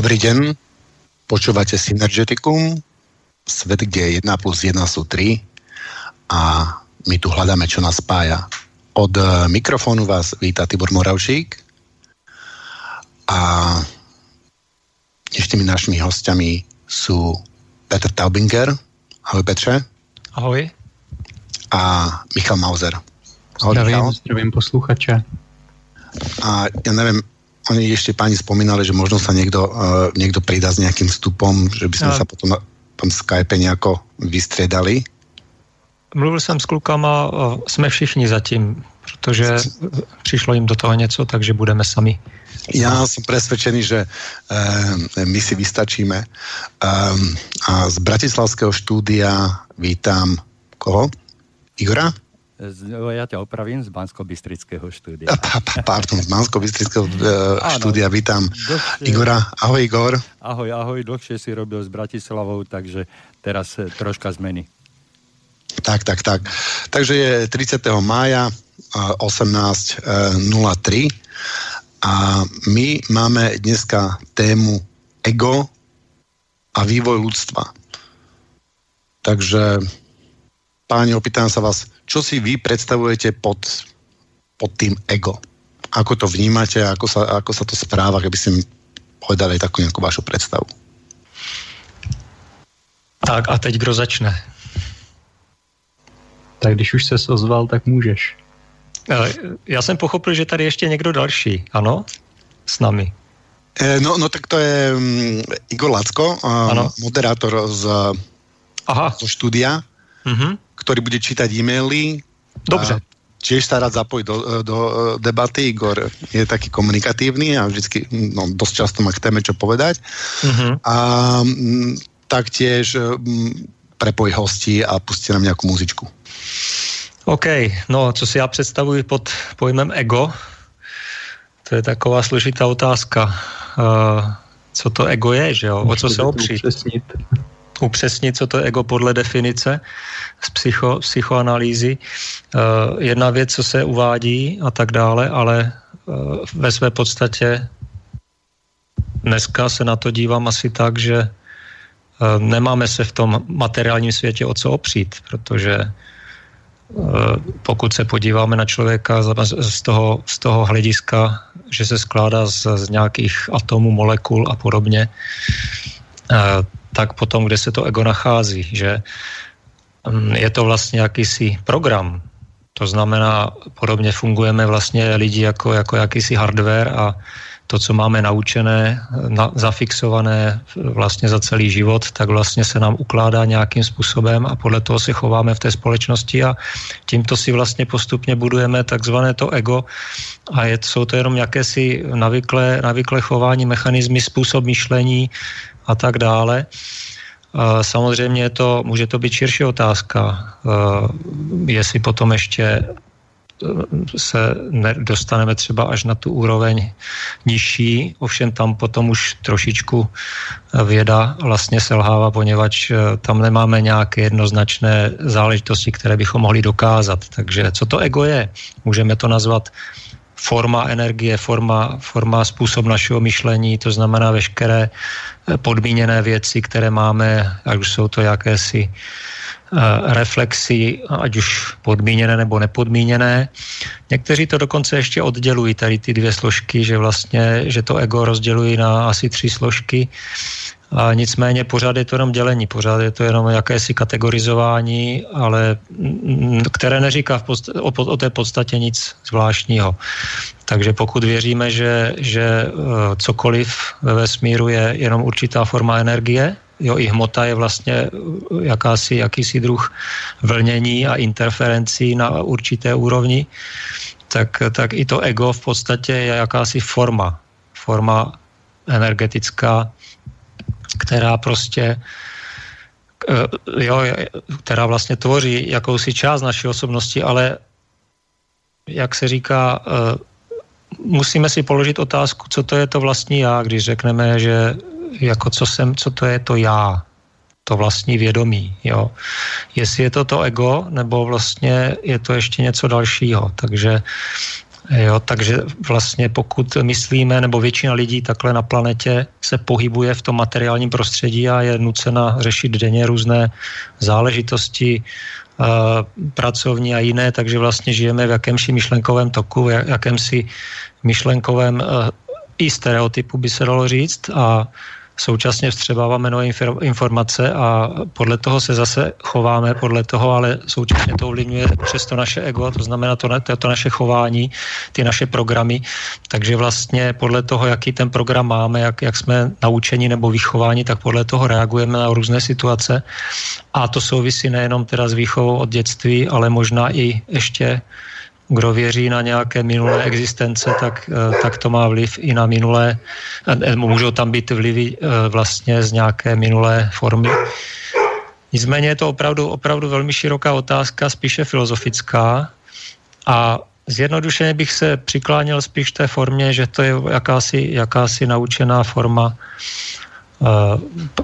Dobrý deň, počúvate Synergeticum, svet, kde 1 plus 1 sú 3 a my tu hľadáme, čo nás spája. Od eh, mikrofónu vás víta Tibor Moravšík a dnešnými našimi hostiami sú Petr Taubinger. Ahoj Petře. Ahoj. A Michal Mauser. Ahoj, zdravím, Michal. zdravím posluchače. A ja neviem, oni ešte páni spomínali, že možno sa niekto, uh, niekto pridá s nejakým vstupom, že by sme ja. sa potom na tom Skype nejako vystriedali. Mluvil jsem s klukama, jsme všichni zatím, protože přišlo jim do toho něco, takže budeme sami. Ja som presvedčený, že e, my si vystačíme. E, a z Bratislavského štúdia vítam koho? Igora? Ja ťa opravím z Bansko-Bystrického štúdia. Pardon, z Bansko-Bystrického uh, štúdia vítam dlhšie, Igora. Ahoj Igor. Ahoj, ahoj, dlhšie si robil s Bratislavou, takže teraz eh, troška zmeny. Tak, tak, tak. Takže je 30. mája 18.03 a my máme dneska tému ego a vývoj ľudstva. Takže páni, opýtam sa vás, čo si vy predstavujete pod, pod tým ego? Ako to vnímate, ako sa, ako sa to správa, keby ste mi povedali takú nejakú vašu predstavu? Tak a teď kdo začne? Tak když už se ozval, tak můžeš. Eh, já jsem pochopil, že tady ještě někdo další, ano? S nami. Eh, no, no tak to je um, Igor Lacko, uh, moderátor z, Aha. zo štúdia. Uh-huh ktorý bude čítať e-maily. Dobře. Tiež sa rád zapojiť do, do debaty. Igor je taký komunikatívny a vždycky, no, dosť často má k téme čo povedať. Uh-huh. A m, taktiež m, prepoj hostí a pustí nám nejakú muzičku. OK, no co si já představuji pod pojmem ego, to je taková složitá otázka. Uh, co to ego je, že jo? O co se opřít? Upřesnit, co to je ego podle definice z psycho, psychoanalýzy. Uh, jedna věc, co se uvádí a tak dále, ale uh, ve své podstatě dneska se na to dívám asi tak, že uh, nemáme se v tom materiálním světě o co opřít, protože pokud se podíváme na člověka z toho, z toho hlediska, že se skládá z, z nějakých atomů, molekul a podobně, tak potom, kde se to ego nachází, že mm, je to vlastně jakýsi program. To znamená, podobně fungujeme vlastně lidi jako, jako jakýsi hardware a to, co máme naučené, na, zafixované vlastně za celý život, tak vlastně se nám ukládá nějakým způsobem a podle toho se chováme v té společnosti a tímto si vlastně postupně budujeme takzvané to ego a je, jsou to jenom jakési navyklé, navyklé chování, mechanizmy, způsob myšlení, a tak dále. Samozřejmě je to, může to být širší otázka, jestli potom ještě e, se dostaneme třeba až na tu úroveň nižší, ovšem tam potom už trošičku věda vlastně selhává, poněvadž e, tam nemáme nějaké jednoznačné záležitosti, které bychom mohli dokázat. Takže co to ego je? Můžeme to nazvat forma energie, forma, forma způsob našeho myšlení, to znamená veškeré eh, podmíněné věci, které máme, ať už jsou to jakési eh, reflexy, ať už podmíněné nebo nepodmíněné. Někteří to dokonce ještě oddělují, tady ty dvě složky, že vlastně, že to ego rozdělují na asi tři složky. A nicméně pořád je to jenom dělení, pořád je to jenom jakési kategorizování, ale které neříká v podst- o, o té podstatě nic zvláštního. Takže pokud věříme, že, že e, cokoliv ve vesmíru je jenom určitá forma energie, jo, i hmota je vlastně e, jakási, jakýsi druh vlnění a interferencí na určité úrovni, tak, tak i to ego v podstatě je jakási forma, forma energetická, která prostě eh, jo, která vlastně tvoří jakousi část naší osobnosti, ale jak se říká, eh, musíme si položit otázku, co to je to vlastní já, když řekneme, že jako co jsem, co to je to já, to vlastní vědomí, jo. Jestli je to to ego, nebo vlastně je to ještě něco dalšího. Takže Jo, takže vlastně pokud myslíme, nebo většina lidí takhle na planetě se pohybuje v tom materiálním prostředí a je nucena řešit denně různé záležitosti, uh, pracovní a jiné, takže vlastně žijeme v jakémsi myšlenkovém toku, v jakémsi myšlenkovém uh, i stereotypu by se dalo říct a současně vstřebáváme nové informace a podle toho se zase chováme, podle toho, ale současně to ovlivňuje přesto naše ego, to znamená to, to, to naše chování, ty naše programy, takže vlastně podle toho, jaký ten program máme, jak, jak jsme naučeni nebo vychováni, tak podle toho reagujeme na různé situace. A to souvisí nejenom teda s výchovou od dětství, ale možná i ještě kdo věří na nějaké minulé existence, tak, eh, tak to má vliv i na minulé, eh, můžou tam být vlivy eh, vlastně z nějaké minulé formy. Nicméně je to opravdu, opravdu velmi široká otázka, spíše filozofická a zjednodušeně bych se přikláněl spíš té formě, že to je jakási, jakási naučená forma,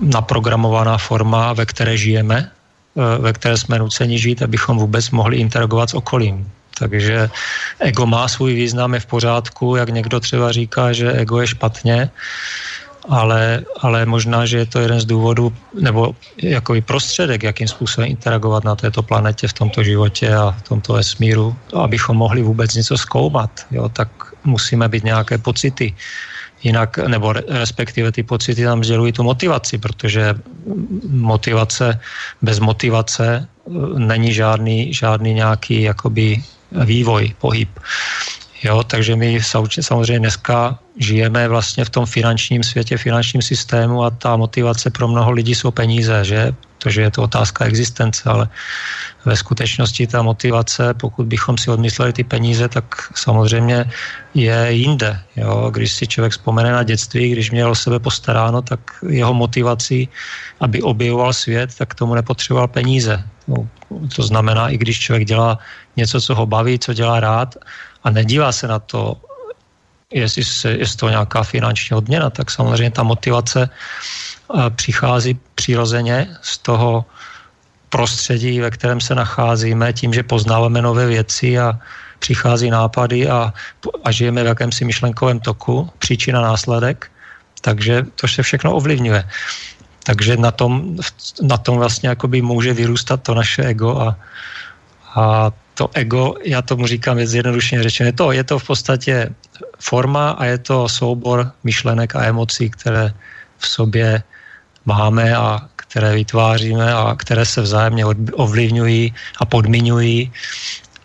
naprogramovaná forma, ve které žijeme, ve které jsme nuceni žít, abychom vůbec mohli interagovat s okolím. Takže ego má svůj význam, je v pořádku, jak někdo třeba říká, že ego je špatně, ale, ale možná, že je to jeden z důvodů, nebo jako i prostředek, jakým způsobem interagovat na této planetě, v tomto životě a v tomto vesmíru, abychom mohli vůbec něco zkoumat, jo, tak musíme být nějaké pocity. Jinak, nebo respektive ty pocity nám sdělují tu motivaci, protože motivace, bez motivace e, není žádný, žádný nějaký jakoby vývoj, pohyb. Jo, takže my samozřejmě dneska žijeme vlastně v tom finančním světě, finančním systému a ta motivace pro mnoho lidí jsou peníze, že? Protože je to otázka existence, ale ve skutečnosti ta motivace, pokud bychom si odmysleli ty peníze, tak samozřejmě je jinde. Jo? Když si člověk vzpomene na dětství, když měl o sebe postaráno, tak jeho motivací, aby objevoval svět, tak tomu nepotřeboval peníze. No, to znamená, i když člověk dělá něco, co ho baví, co dělá rád a nedívá se na to, jestli se, je to nějaká finanční odměna, tak samozřejmě ta motivace eh, přichází přirozeně z toho prostředí, ve kterém se nacházíme, tím, že poznáváme nové věci a přichází nápady a, a žijeme v jakémsi myšlenkovém toku, příčina, následek, takže to se všechno ovlivňuje. Takže na tom, na tom vlastně jakoby může vyrůstat to naše ego a, a to ego, já tomu říkám je zjednodušeně řečeno, je to, je to v podstatě forma a je to soubor myšlenek a emocí, které v sobě máme a které vytváříme a které se vzájemně ovlivňují a podmiňují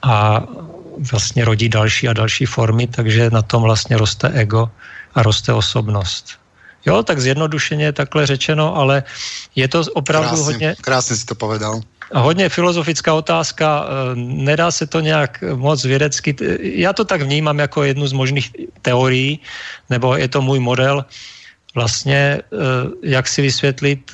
a vlastně rodí další a další formy, takže na tom vlastně roste ego a roste osobnost. Jo, tak zjednodušeně takhle řečeno, ale je to opravdu krásně, hodně... Krásně si to povedal. Hodně filozofická otázka, eh, nedá se to nějak moc vědecky. Já to tak vnímám jako jednu z možných teorií, nebo je to můj model, vlastně, eh, jak si vysvětlit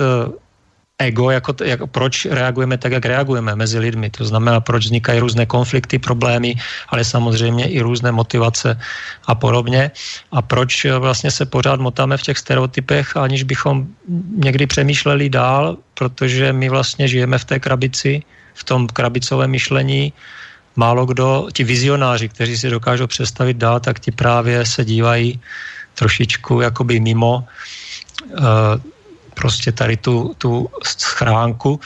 ego, jako, jako proč reagujeme tak, jak reagujeme mezi lidmi. To znamená, proč vznikají různé konflikty, problémy, ale samozřejmě i různé motivace a podobně. A proč vlastně se pořád motáme v těch stereotypech, aniž bychom někdy přemýšleli dál, protože my vlastně žijeme v té krabici, v tom krabicovém myšlení. Málo kdo, ti vizionáři, kteří si dokážou představit dál, tak ti právě se dívají trošičku jakoby mimo uh, prostě tady tu, tu schránku.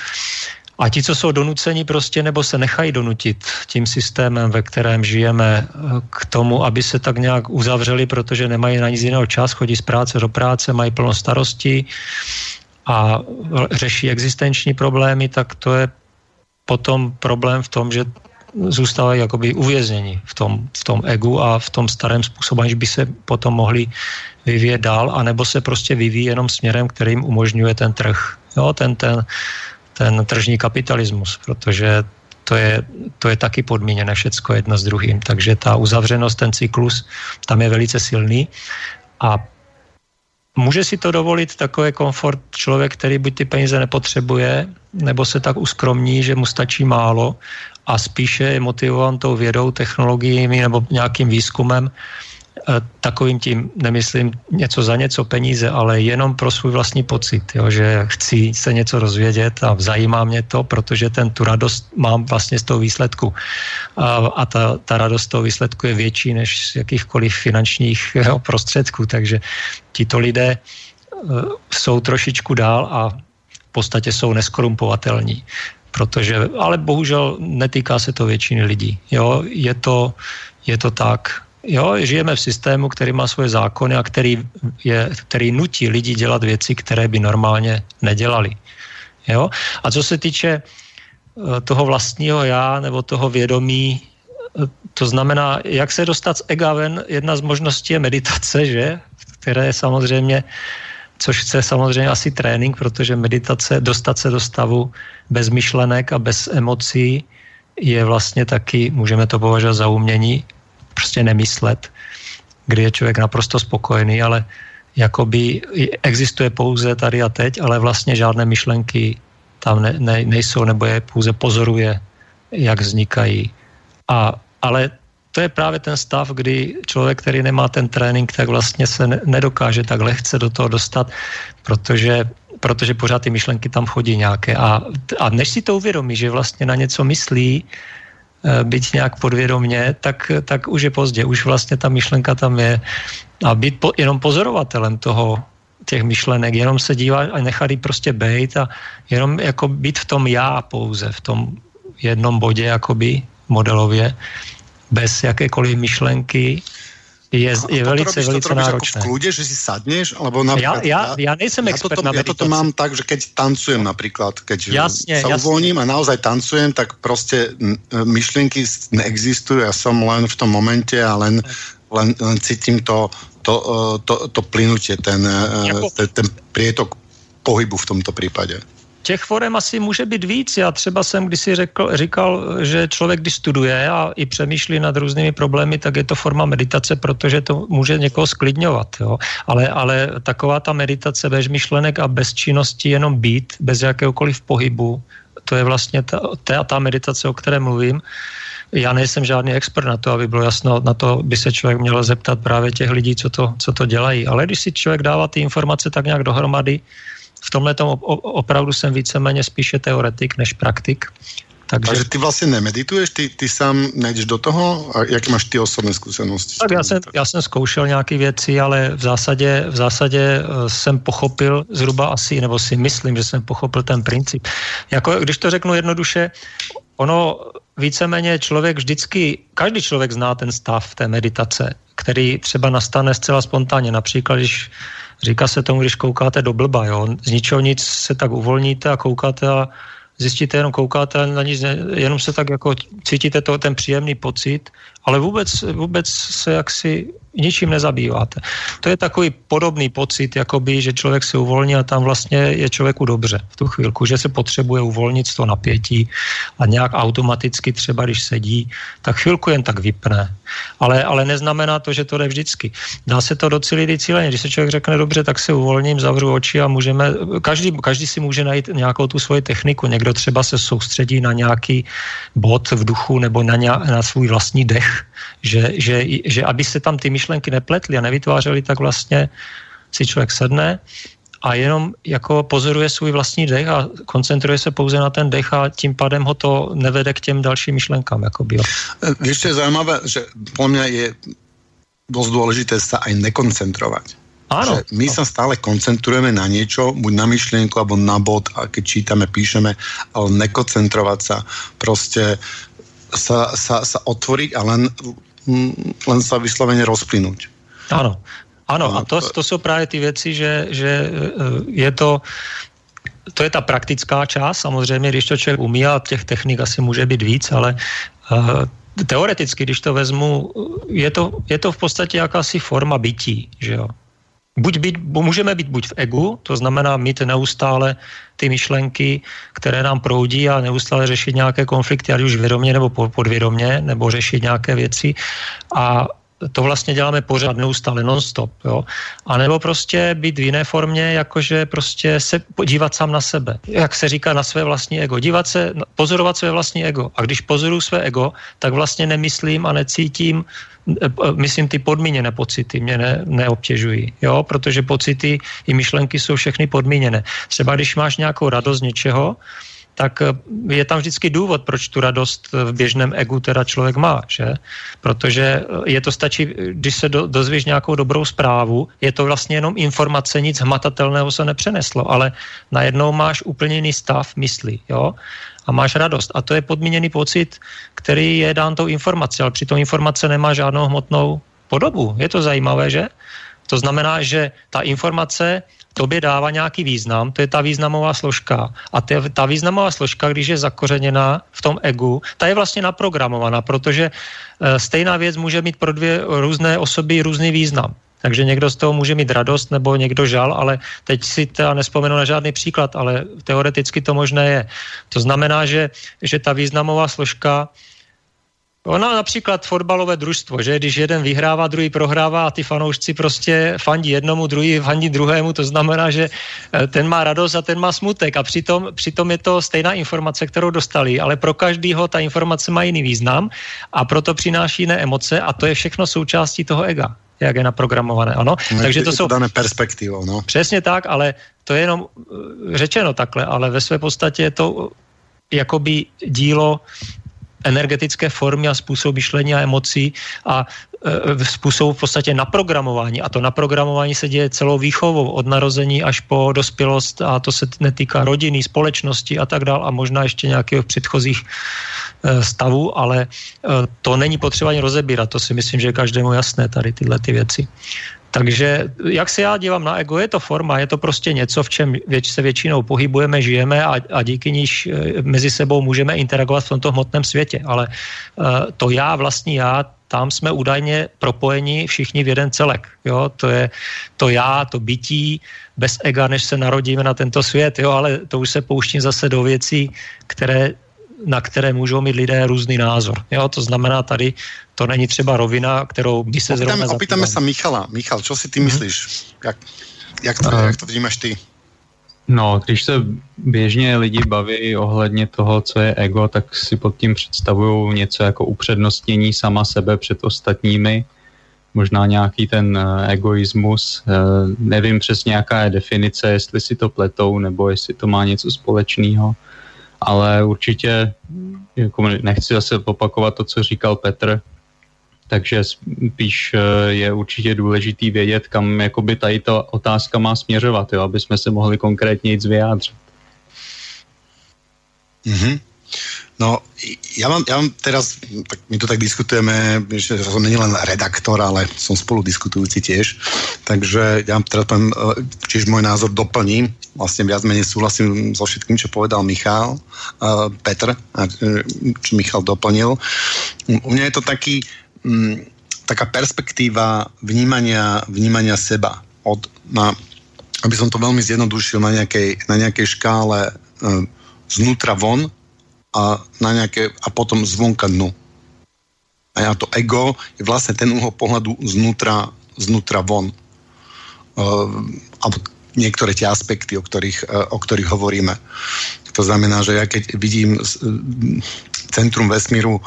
A ti, co jsou donuceni prostě nebo se nechají donutit tím systémem, ve kterém žijeme, k tomu, aby se tak nějak uzavřeli, protože nemají na nic jiného čas, chodí z práce do práce, mají plno starostí a řeší existenční problémy, tak to je potom problém v tom, že zůstávají jakoby uvězněni v tom, v tom egu a v tom starém způsobu, aniž by se potom mohli vyvíjet dál, anebo se prostě vyvíjí jenom směrem, kterým umožňuje ten trh. Jo, ten, ten, ten tržní kapitalismus, protože to je, to je taky podmíněné všecko jedno s druhým. Takže ta uzavřenost, ten cyklus, tam je velice silný a může si to dovolit takový komfort člověk, který buď ty peníze nepotřebuje, nebo se tak uskromní, že mu stačí málo a spíše je motivován tou vědou, technologiemi nebo nějakým výzkumem, takovým tím nemyslím něco za něco peníze, ale jenom pro svůj vlastní pocit, jo, že chci se něco rozvědět a zajímá mě to, protože ten tu radost mám vlastně z toho výsledku. A, a ta, ta radost z toho výsledku je větší než z jakýchkoliv finančních jo, prostředků, takže tito lidé uh, jsou trošičku dál a v podstatě jsou neskorumpovatelní protože, ale bohužel netýká se to většiny lidí. Jo, je to, je to tak. Jo, žijeme v systému, který má svoje zákony a který, je, který nutí lidi dělat věci, které by normálně nedělali. Jo? A co se týče eh, toho vlastního já nebo toho vědomí, eh, to znamená, jak se dostat z ega ven, jedna z možností je meditace, že? Které je samozřejmě, což chce samozřejmě asi trénink, protože meditace, dostat se do stavu bez myšlenek a bez emocí je vlastně taky, můžeme to považovat za umění, prostě nemyslet, kdy je člověk naprosto spokojený, ale jakoby existuje pouze tady a teď, ale vlastně žádné myšlenky tam ne, ne, nejsou, nebo je pouze pozoruje, jak vznikají. A, ale to je právě ten stav, kdy člověk, který nemá ten trénink, tak vlastně se ne, nedokáže tak lehce do toho dostat, protože, protože pořád ty myšlenky tam chodí nějaké. A, a než si to uvědomí, že vlastně na něco myslí, Eh, byť nějak podvědomně, tak, tak už je pozdě. Už vlastně ta myšlenka tam je. A být po, jenom pozorovatelem toho, těch myšlenek, jenom se dívat a nechat prostě bejt a jenom jako být v tom já pouze, v tom jednom bodě jakoby modelově, bez jakékoliv myšlenky, je, je velice, robíš, velice náročné. Jako v kľude, že si sadneš? Alebo napríklad, ja, ja, ja nejsem ja expert toto, na Ja toto mám tak, že keď tancujem napríklad, keď jasne, sa uvoľním a naozaj tancujem, tak prostě myšlienky neexistujú, ja som len v tom momente a len, len, len cítim to, to, e, to, to plynutie, ten, e, ten, ten prietok pohybu v tomto prípade těch forem asi může být víc. Já třeba jsem kdysi řekl, říkal, že člověk, když studuje a i přemýšlí nad různými problémy, tak je to forma meditace, protože to může někoho sklidňovat. Jo? Ale, ale taková ta meditace bez myšlenek a bez činnosti, jenom být, bez jakéhokoliv pohybu, to je vlastně ta, ta, ta meditace, o které mluvím. Já nejsem žádný expert na to, aby bylo jasno, na to by se člověk měl zeptat právě těch lidí, co to, co to dělají. Ale když si člověk dává ty informace tak nějak dohromady, v tomhle tom opravdu jsem víceméně spíše teoretik než praktik. Takže... Takže ty vlastně nemedituješ, ty, ty sám nejdeš do toho? A jaké máš ty osobné zkušenosti? Tak já jsem, já jsem zkoušel nějaké věci, ale v zásadě, v zásadě eh, jsem pochopil zhruba asi, nebo si myslím, že jsem pochopil ten princip. Jako, když to řeknu jednoduše, ono víceméně člověk vždycky, každý člověk zná ten stav té meditace, který třeba nastane zcela spontánně. Například, když Říká se tomu, když koukáte do blba, jo. Z ničeho nic se tak uvolníte a koukáte a zjistíte, jenom koukáte na nic, jenom se tak jako cítíte to, ten příjemný pocit, ale vůbec, vůbec se jaksi ničím nezabýváte. To je takový podobný pocit, jakoby, že člověk se uvolní a tam vlastně je člověku dobře v tu chvilku, že se potřebuje uvolnit z toho napětí a nějak automaticky třeba, když sedí, tak chvilku jen tak vypne. Ale, ale neznamená to, že to jde vždycky. Dá se to docílit i cíleně. Když se člověk řekne dobře, tak se uvolním, zavřu oči a můžeme, každý, každý si může najít nějakou tu svoji techniku. Někdo třeba se soustředí na nějaký bod v duchu nebo na, nějak, na svůj vlastní dech, že, že, že aby se tam ty myšlenky nepletly a nevytvářely, tak vlastně si člověk sedne a jenom jako pozoruje svůj vlastní dech a koncentruje se pouze na ten dech a tím pádem ho to nevede k těm dalším myšlenkám. Jako bio. Víš, co je zajímavé, že pro mě je dost důležité se aj nekoncentrovat. Áno. Že my sa stále koncentrujeme na niečo, buď na myšlienku, alebo na bod, a keď čítame, píšeme, ale nekoncentrovať sa. Proste sa, sa, sa otvoriť a len Mm, len sa vyslovene rozplynúť. Áno, Ano, a to, to jsou právě ty věci, že, že e, je to, to je ta praktická část, samozřejmě, když to člověk umí, a těch technik asi může být víc, ale uh, teoreticky, když to vezmu, je to, je to v podstatě jakási forma bytí, že jo buď být, můžeme být buď v egu, to znamená mít neustále ty myšlenky, které nám proudí a neustále řešit nějaké konflikty, ať už vědomě nebo podvědomě, nebo řešit nějaké věci. A to vlastně děláme pořád, neustále, non-stop, jo. A nebo prostě být v jiné formě, jakože prostě se podívat sám na sebe. Jak se říká, na své vlastní ego. Dívat se, pozorovat své vlastní ego. A když pozoruju své ego, tak vlastně nemyslím a necítím myslím, ty podmíněné pocity mě ne, neobtěžují, jo, protože pocity i myšlenky jsou všechny podmíněné. Třeba když máš nějakou radost něčeho, tak eh, je tam vždycky důvod, proč tu radost v běžném egu teda člověk má, že? Protože eh, je to stačí, když se do, dozvíš nějakou dobrou zprávu, je to vlastně jenom informace, nic hmatatelného se nepřeneslo, ale najednou máš úplně jiný stav mysli, jo? A máš radost. A to je podmíněný pocit, který je dán tou informací, ale přitom informace nemá žádnou hmotnou podobu. Je to zajímavé, že? To znamená, že ta informace tobě dává nějaký význam, to je ta významová složka. A te, ta významová složka, když je zakořeněná v tom egu, ta je vlastně naprogramovaná, protože e, stejná věc může mít pro dvě různé osoby různý význam. Takže někdo z toho může mít radost nebo někdo žal, ale teď si teda nespomenu na žádný příklad, ale teoreticky to možné je. To znamená, že, že ta významová složka Ona například fotbalové družstvo, že když jeden vyhrává, druhý prohrává a ty fanoušci prostě fandí jednomu, druhý fandí druhému, to znamená, že eh, ten má radost a ten má smutek a přitom, přitom je to stejná informace, kterou dostali, ale pro každýho ta informace má jiný význam a proto přináší jiné emoce a to je všechno součástí toho ega jak je naprogramované, ano. No, Takže to jsou... dané perspektivou, no. Přesně tak, ale to je jenom eh, řečeno takhle, ale ve své podstatě je to jakoby dílo energetické formy a způsob myšlení a emocí a e, způsob v podstatě naprogramování. A to naprogramování se děje celou výchovou od narození až po dospělost a to se netýká rodiny, společnosti a tak dále a možná ještě nějakých předchozích e, stavů, ale e, to není potřeba ani rozebírat. To si myslím, že je každému jasné tady tyhle ty věci. Takže jak se já dívám na ego, je to forma, je to prostě něco, v čem věč, se většinou pohybujeme, žijeme a, a díky níž e, mezi sebou můžeme interagovat v tomto hmotném světě. Ale uh, to já, vlastní já, tam jsme údajně propojeni všichni v jeden celek. Jo? To je to já, to bytí, bez ega, než se narodíme na tento svět, jo? ale to už se pouštím zase do věcí, které na které můžou mít lidé různý názor. Jo, to znamená, tady to není třeba rovina, kterou by se zrovna Opýtame se Michala. Michal, co si ty mhm. myslíš? Hmm. Jak, jak, to, uh, jak to vnímáš ty? No, když se běžně lidi baví ohledně toho, co je ego, tak si pod tím představují něco jako upřednostnění sama sebe před ostatními, možná nějaký ten eh, egoismus. Eh, nevím přesně, jaká je definice, jestli si to pletou, nebo jestli to má něco společného ale určitě jako nechci zase opakovat to, co říkal Petr, takže spíš eh, je určitě důležitý vědět, kam jakoby tady ta otázka má směřovat, jo, aby jsme se mohli konkrétně jít vyjádřit. Mm-hmm. No, ja mám, ja mám teraz, tak my tu tak diskutujeme, že som není len redaktor, ale som spolu diskutujúci tiež, takže ja teraz poviem, čiže môj názor doplním, vlastne viac menej súhlasím so všetkým, čo povedal Michal, uh, Petr, a, čo Michal doplnil. U mňa je to taký, m, taká perspektíva vnímania, vnímania seba. Od, na, aby som to veľmi zjednodušil na nejakej, na nejakej škále uh, znútra von, a, na nejaké, a potom zvonka dnu. A ja to ego je vlastne ten úhol pohľadu znútra, znútra von. Uh, alebo niektoré tie aspekty, o ktorých, uh, o ktorých hovoríme. To znamená, že ja keď vidím uh, centrum vesmíru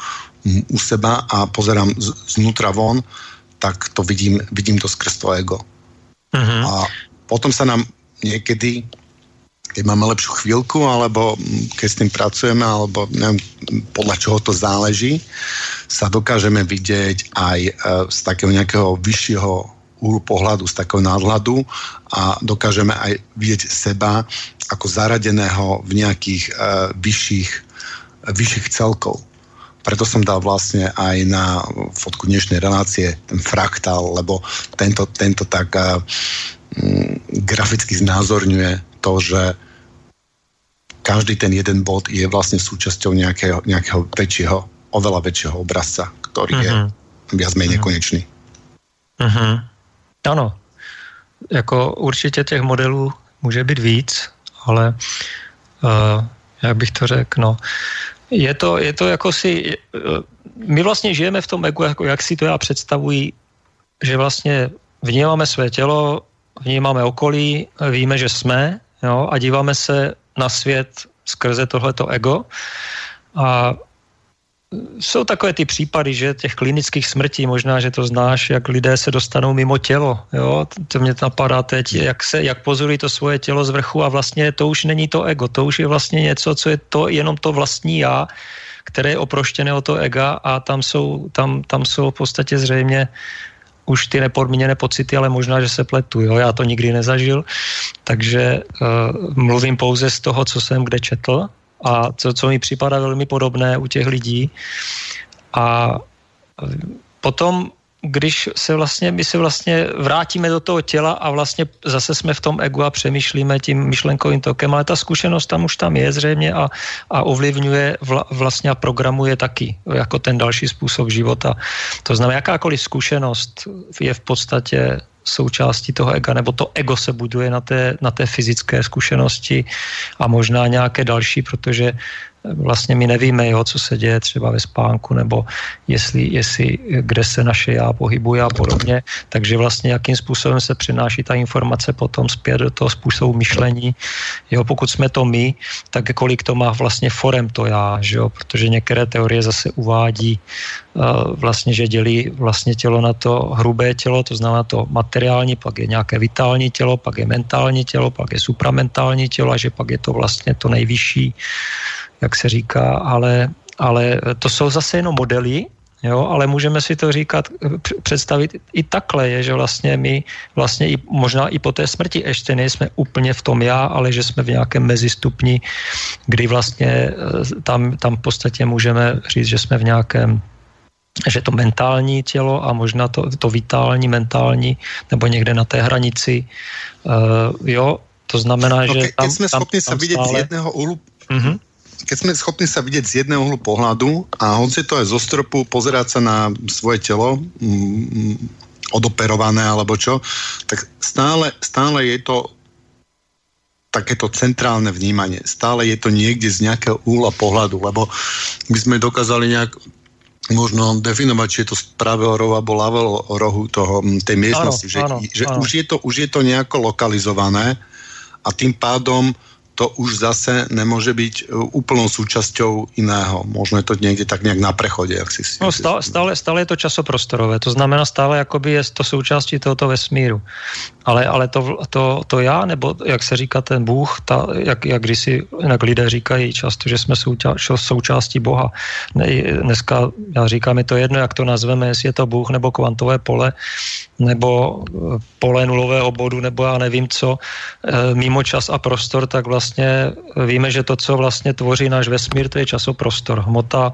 u seba a pozerám z, znútra von, tak to vidím, vidím to skrz to ego. Uh-huh. A potom sa nám niekedy keď máme lepšiu chvíľku, alebo keď s tým pracujeme, alebo neviem, podľa čoho to záleží, sa dokážeme vidieť aj e, z takého nejakého vyššieho úhlu pohľadu, z takého nadhľadu a dokážeme aj vidieť seba ako zaradeného v nejakých uh, vyšších, vyšších celkov. Preto som dal vlastne aj na fotku dnešnej relácie ten fraktál, lebo tento, tento tak uh, graficky znázorňuje to, že každý ten jeden bod je vlastně súčasťou nějakého, nějakého väčšieho, oveľa väčšieho obrazca, ktorý uh-huh. je mhm. viac menej uh-huh. nekonečný. Uh-huh. Ano, jako určitě těch modelů může být víc, ale uh, jak bych to řekl, no, je to, je to jako si, uh, my vlastně žijeme v tom egu, jako jak si to já představuji že vlastně vnímáme své tělo, vnímáme okolí, víme, že jsme jo, a díváme se na svět skrze tohleto ego. A jsou takové ty případy, že těch klinických smrtí, možná, že to znáš, jak lidé se dostanou mimo tělo. Jo? To mě napadá teď, jak, se, jak pozorují to svoje tělo z vrchu a vlastně to už není to ego, to už je vlastně něco, co je to jenom to vlastní já, které je oproštěné o to ega a tam jsou, tam, tam jsou v podstatě zřejmě už ty nepodmíněné pocity, ale možná, že se pletu. Jo? Já to nikdy nezažil, takže uh, mluvím pouze z toho, co jsem kde četl a co, co mi připadá velmi podobné u těch lidí. A potom když se vlastně, my se vlastně vrátíme do toho těla a vlastně zase jsme v tom egu a přemýšlíme tím myšlenkovým tokem, ale ta zkušenost tam už tam je zřejmě a, a ovlivňuje vla, vlastně a programuje taky jako ten další způsob života. To znamená, jakákoliv zkušenost je v podstatě součástí toho ega, nebo to ego se buduje na té, na té fyzické zkušenosti a možná nějaké další, protože vlastně my nevíme, jo, co se děje třeba ve spánku, nebo jestli, jestli kde se naše já pohybuje a podobně. Takže vlastně jakým způsobem se přináší ta informace potom zpět do toho způsobu myšlení. Jo, pokud jsme to my, tak kolik to má vlastně forem to já, že jo? protože některé teorie zase uvádí uh, vlastně, že dělí vlastně tělo na to hrubé tělo, to znamená to materiální, pak je nějaké vitální tělo, pak je mentální tělo, pak je supramentální tělo a že pak je to vlastně to nejvyšší jak se říká, ale, ale to jsou zase jenom modely, Jo, ale můžeme si to říkat, představit i takhle, je, že vlastně my vlastně i, možná i po té smrti ještě nejsme úplně v tom já, ale že jsme v nějakém mezistupni, kdy vlastně eh, tam, tam v podstatě můžeme říct, že jsme v nějakém že to mentální tělo a možná to, to vitální, mentální, nebo někde na té hranici. Uh, jo, to znamená, no, že tam, jsme tam, schopni tam sa vidět stále... z jedného úhlu, uh-huh keď sme schopní sa vidieť z jedného uhlu pohľadu a hoci to je zo stropu, pozerať sa na svoje telo mm, odoperované alebo čo, tak stále, stále je to takéto centrálne vnímanie. Stále je to niekde z nejakého úhla pohľadu, lebo by sme dokázali nejak možno definovať, či je to z pravého rohu alebo ľavého rohu toho, mm, tej miestnosti. Áno, že áno, že áno. Už, je to, už je to nejako lokalizované a tým pádom to už zase nemôže byť e, úplnou súčasťou iného. Možno je to niekde tak nejak na prechode. Jak si, no, stále, stále, stále je to časoprostorové, to znamená stále jakoby je to součástí tohoto vesmíru. Ale, ale to, to, to já, nebo jak se říká ten Bůh, ta, jak, jak když si jinak lidé říkají často, že jsme součástí Boha. Ne, dneska, já říkám, je to jedno, jak to nazveme, jestli je to Bůh nebo kvantové pole, nebo eh, pole nulového bodu, nebo já nevím co, eh, mimo čas a prostor, tak vlastně víme, že to, co vlastně tvoří náš vesmír, to je časoprostor, hmota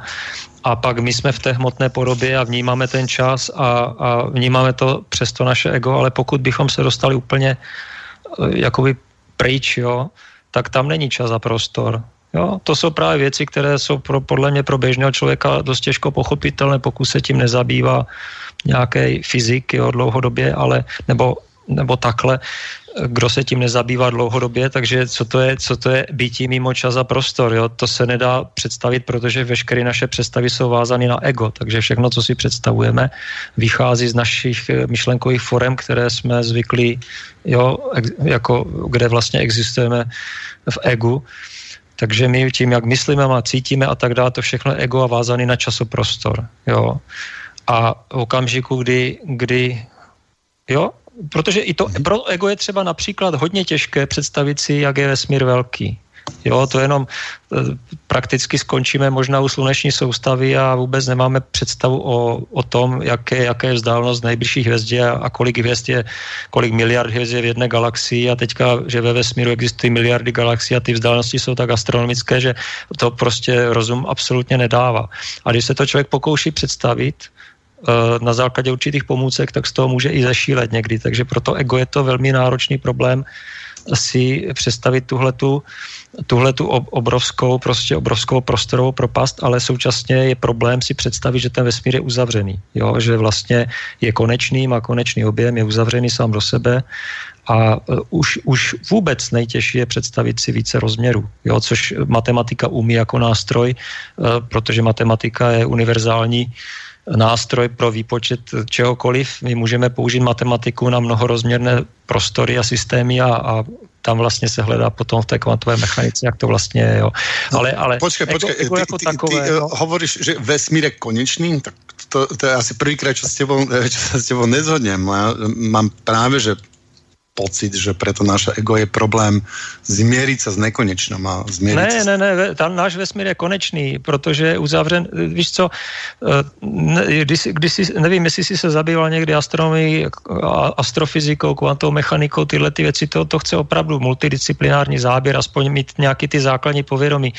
a pak my jsme v té hmotné podobě a vnímáme ten čas a, a vnímáme to přes to naše ego, ale pokud bychom se dostali úplně eh, jakoby pryč, jo, tak tam není čas a prostor. Jo, to jsou právě věci, které jsou pro, podle mě pro běžného člověka dost těžko pochopitelné, pokud se tím nezabývá nějaký fyzik jo, dlouhodobě, ale nebo, nebo takle, kdo se tím nezabývá dlouhodobě, takže co to je, co to je bytí mimo čas a prostor, jo? to se nedá představit, protože veškeré naše představy jsou vázány na ego, takže všechno, co si představujeme, vychází z našich myšlenkových forem, které jsme zvykli, jo, jako, kde vlastně existujeme v egu, takže my tím, jak myslíme a cítíme a tak dále, to všechno ego a vázaný na časoprostor. Jo. A v okamžiku, kdy, kdy jo, protože i to pro ego je třeba například hodně těžké představit si, jak je vesmír velký. Jo, to jenom e, prakticky skončíme možná u sluneční soustavy a vůbec nemáme představu o, o tom, jaké, jaké je vzdálenost nejbližší hvězdě a, a kolik hvězd je, kolik miliard hvězd je v jedné galaxii a teďka, že ve vesmíru existují miliardy galaxií a ty vzdálenosti jsou tak astronomické, že to prostě rozum absolutně nedává. A když se to člověk pokouší představit, Eh, na základě určitých pomůcek, tak z toho může i zašílet někdy. Takže proto ego je to velmi náročný problém si představit tuhletu, tuhletu obrovskou, prostě obrovskou prostorovou propast, ale současně je problém si představit, že ten vesmír je uzavřený. Jo? Že vlastně je konečný, má konečný objem, je uzavřený sám do sebe a uh, už, už vůbec nejtěžší je představit si více rozměrů, jo? což matematika umí jako nástroj, uh, protože matematika je univerzální nástroj pro výpočet čehokoliv. My můžeme použít matematiku na mnohorozměrné prostory a systémy a, a tam vlastně se hledá potom v té kvantové mechanice, jak to vlastně je. Jo. Ale, ale počkej, počkej, jako, jako ty, takové, ty, ty no? hovoríš, že vesmír je konečný, tak to, to je asi prvýkrát, čo s tebou, čo sa s tebou nezhodnem. Ja mám práve, že pocit, že preto naše ego je problém zmieriť sa s nekonečnom a ne, sa... Ne, ne, tam náš vesmír je konečný, protože je uzavřen, víš co, eh, když, když si, nevím, jestli si se zabýval někdy astronomii, astrofyzikou, kvantovou mechanikou, tyhle ty věci, to, to chce opravdu multidisciplinární záběr, aspoň mít nějaký ty základní povědomí.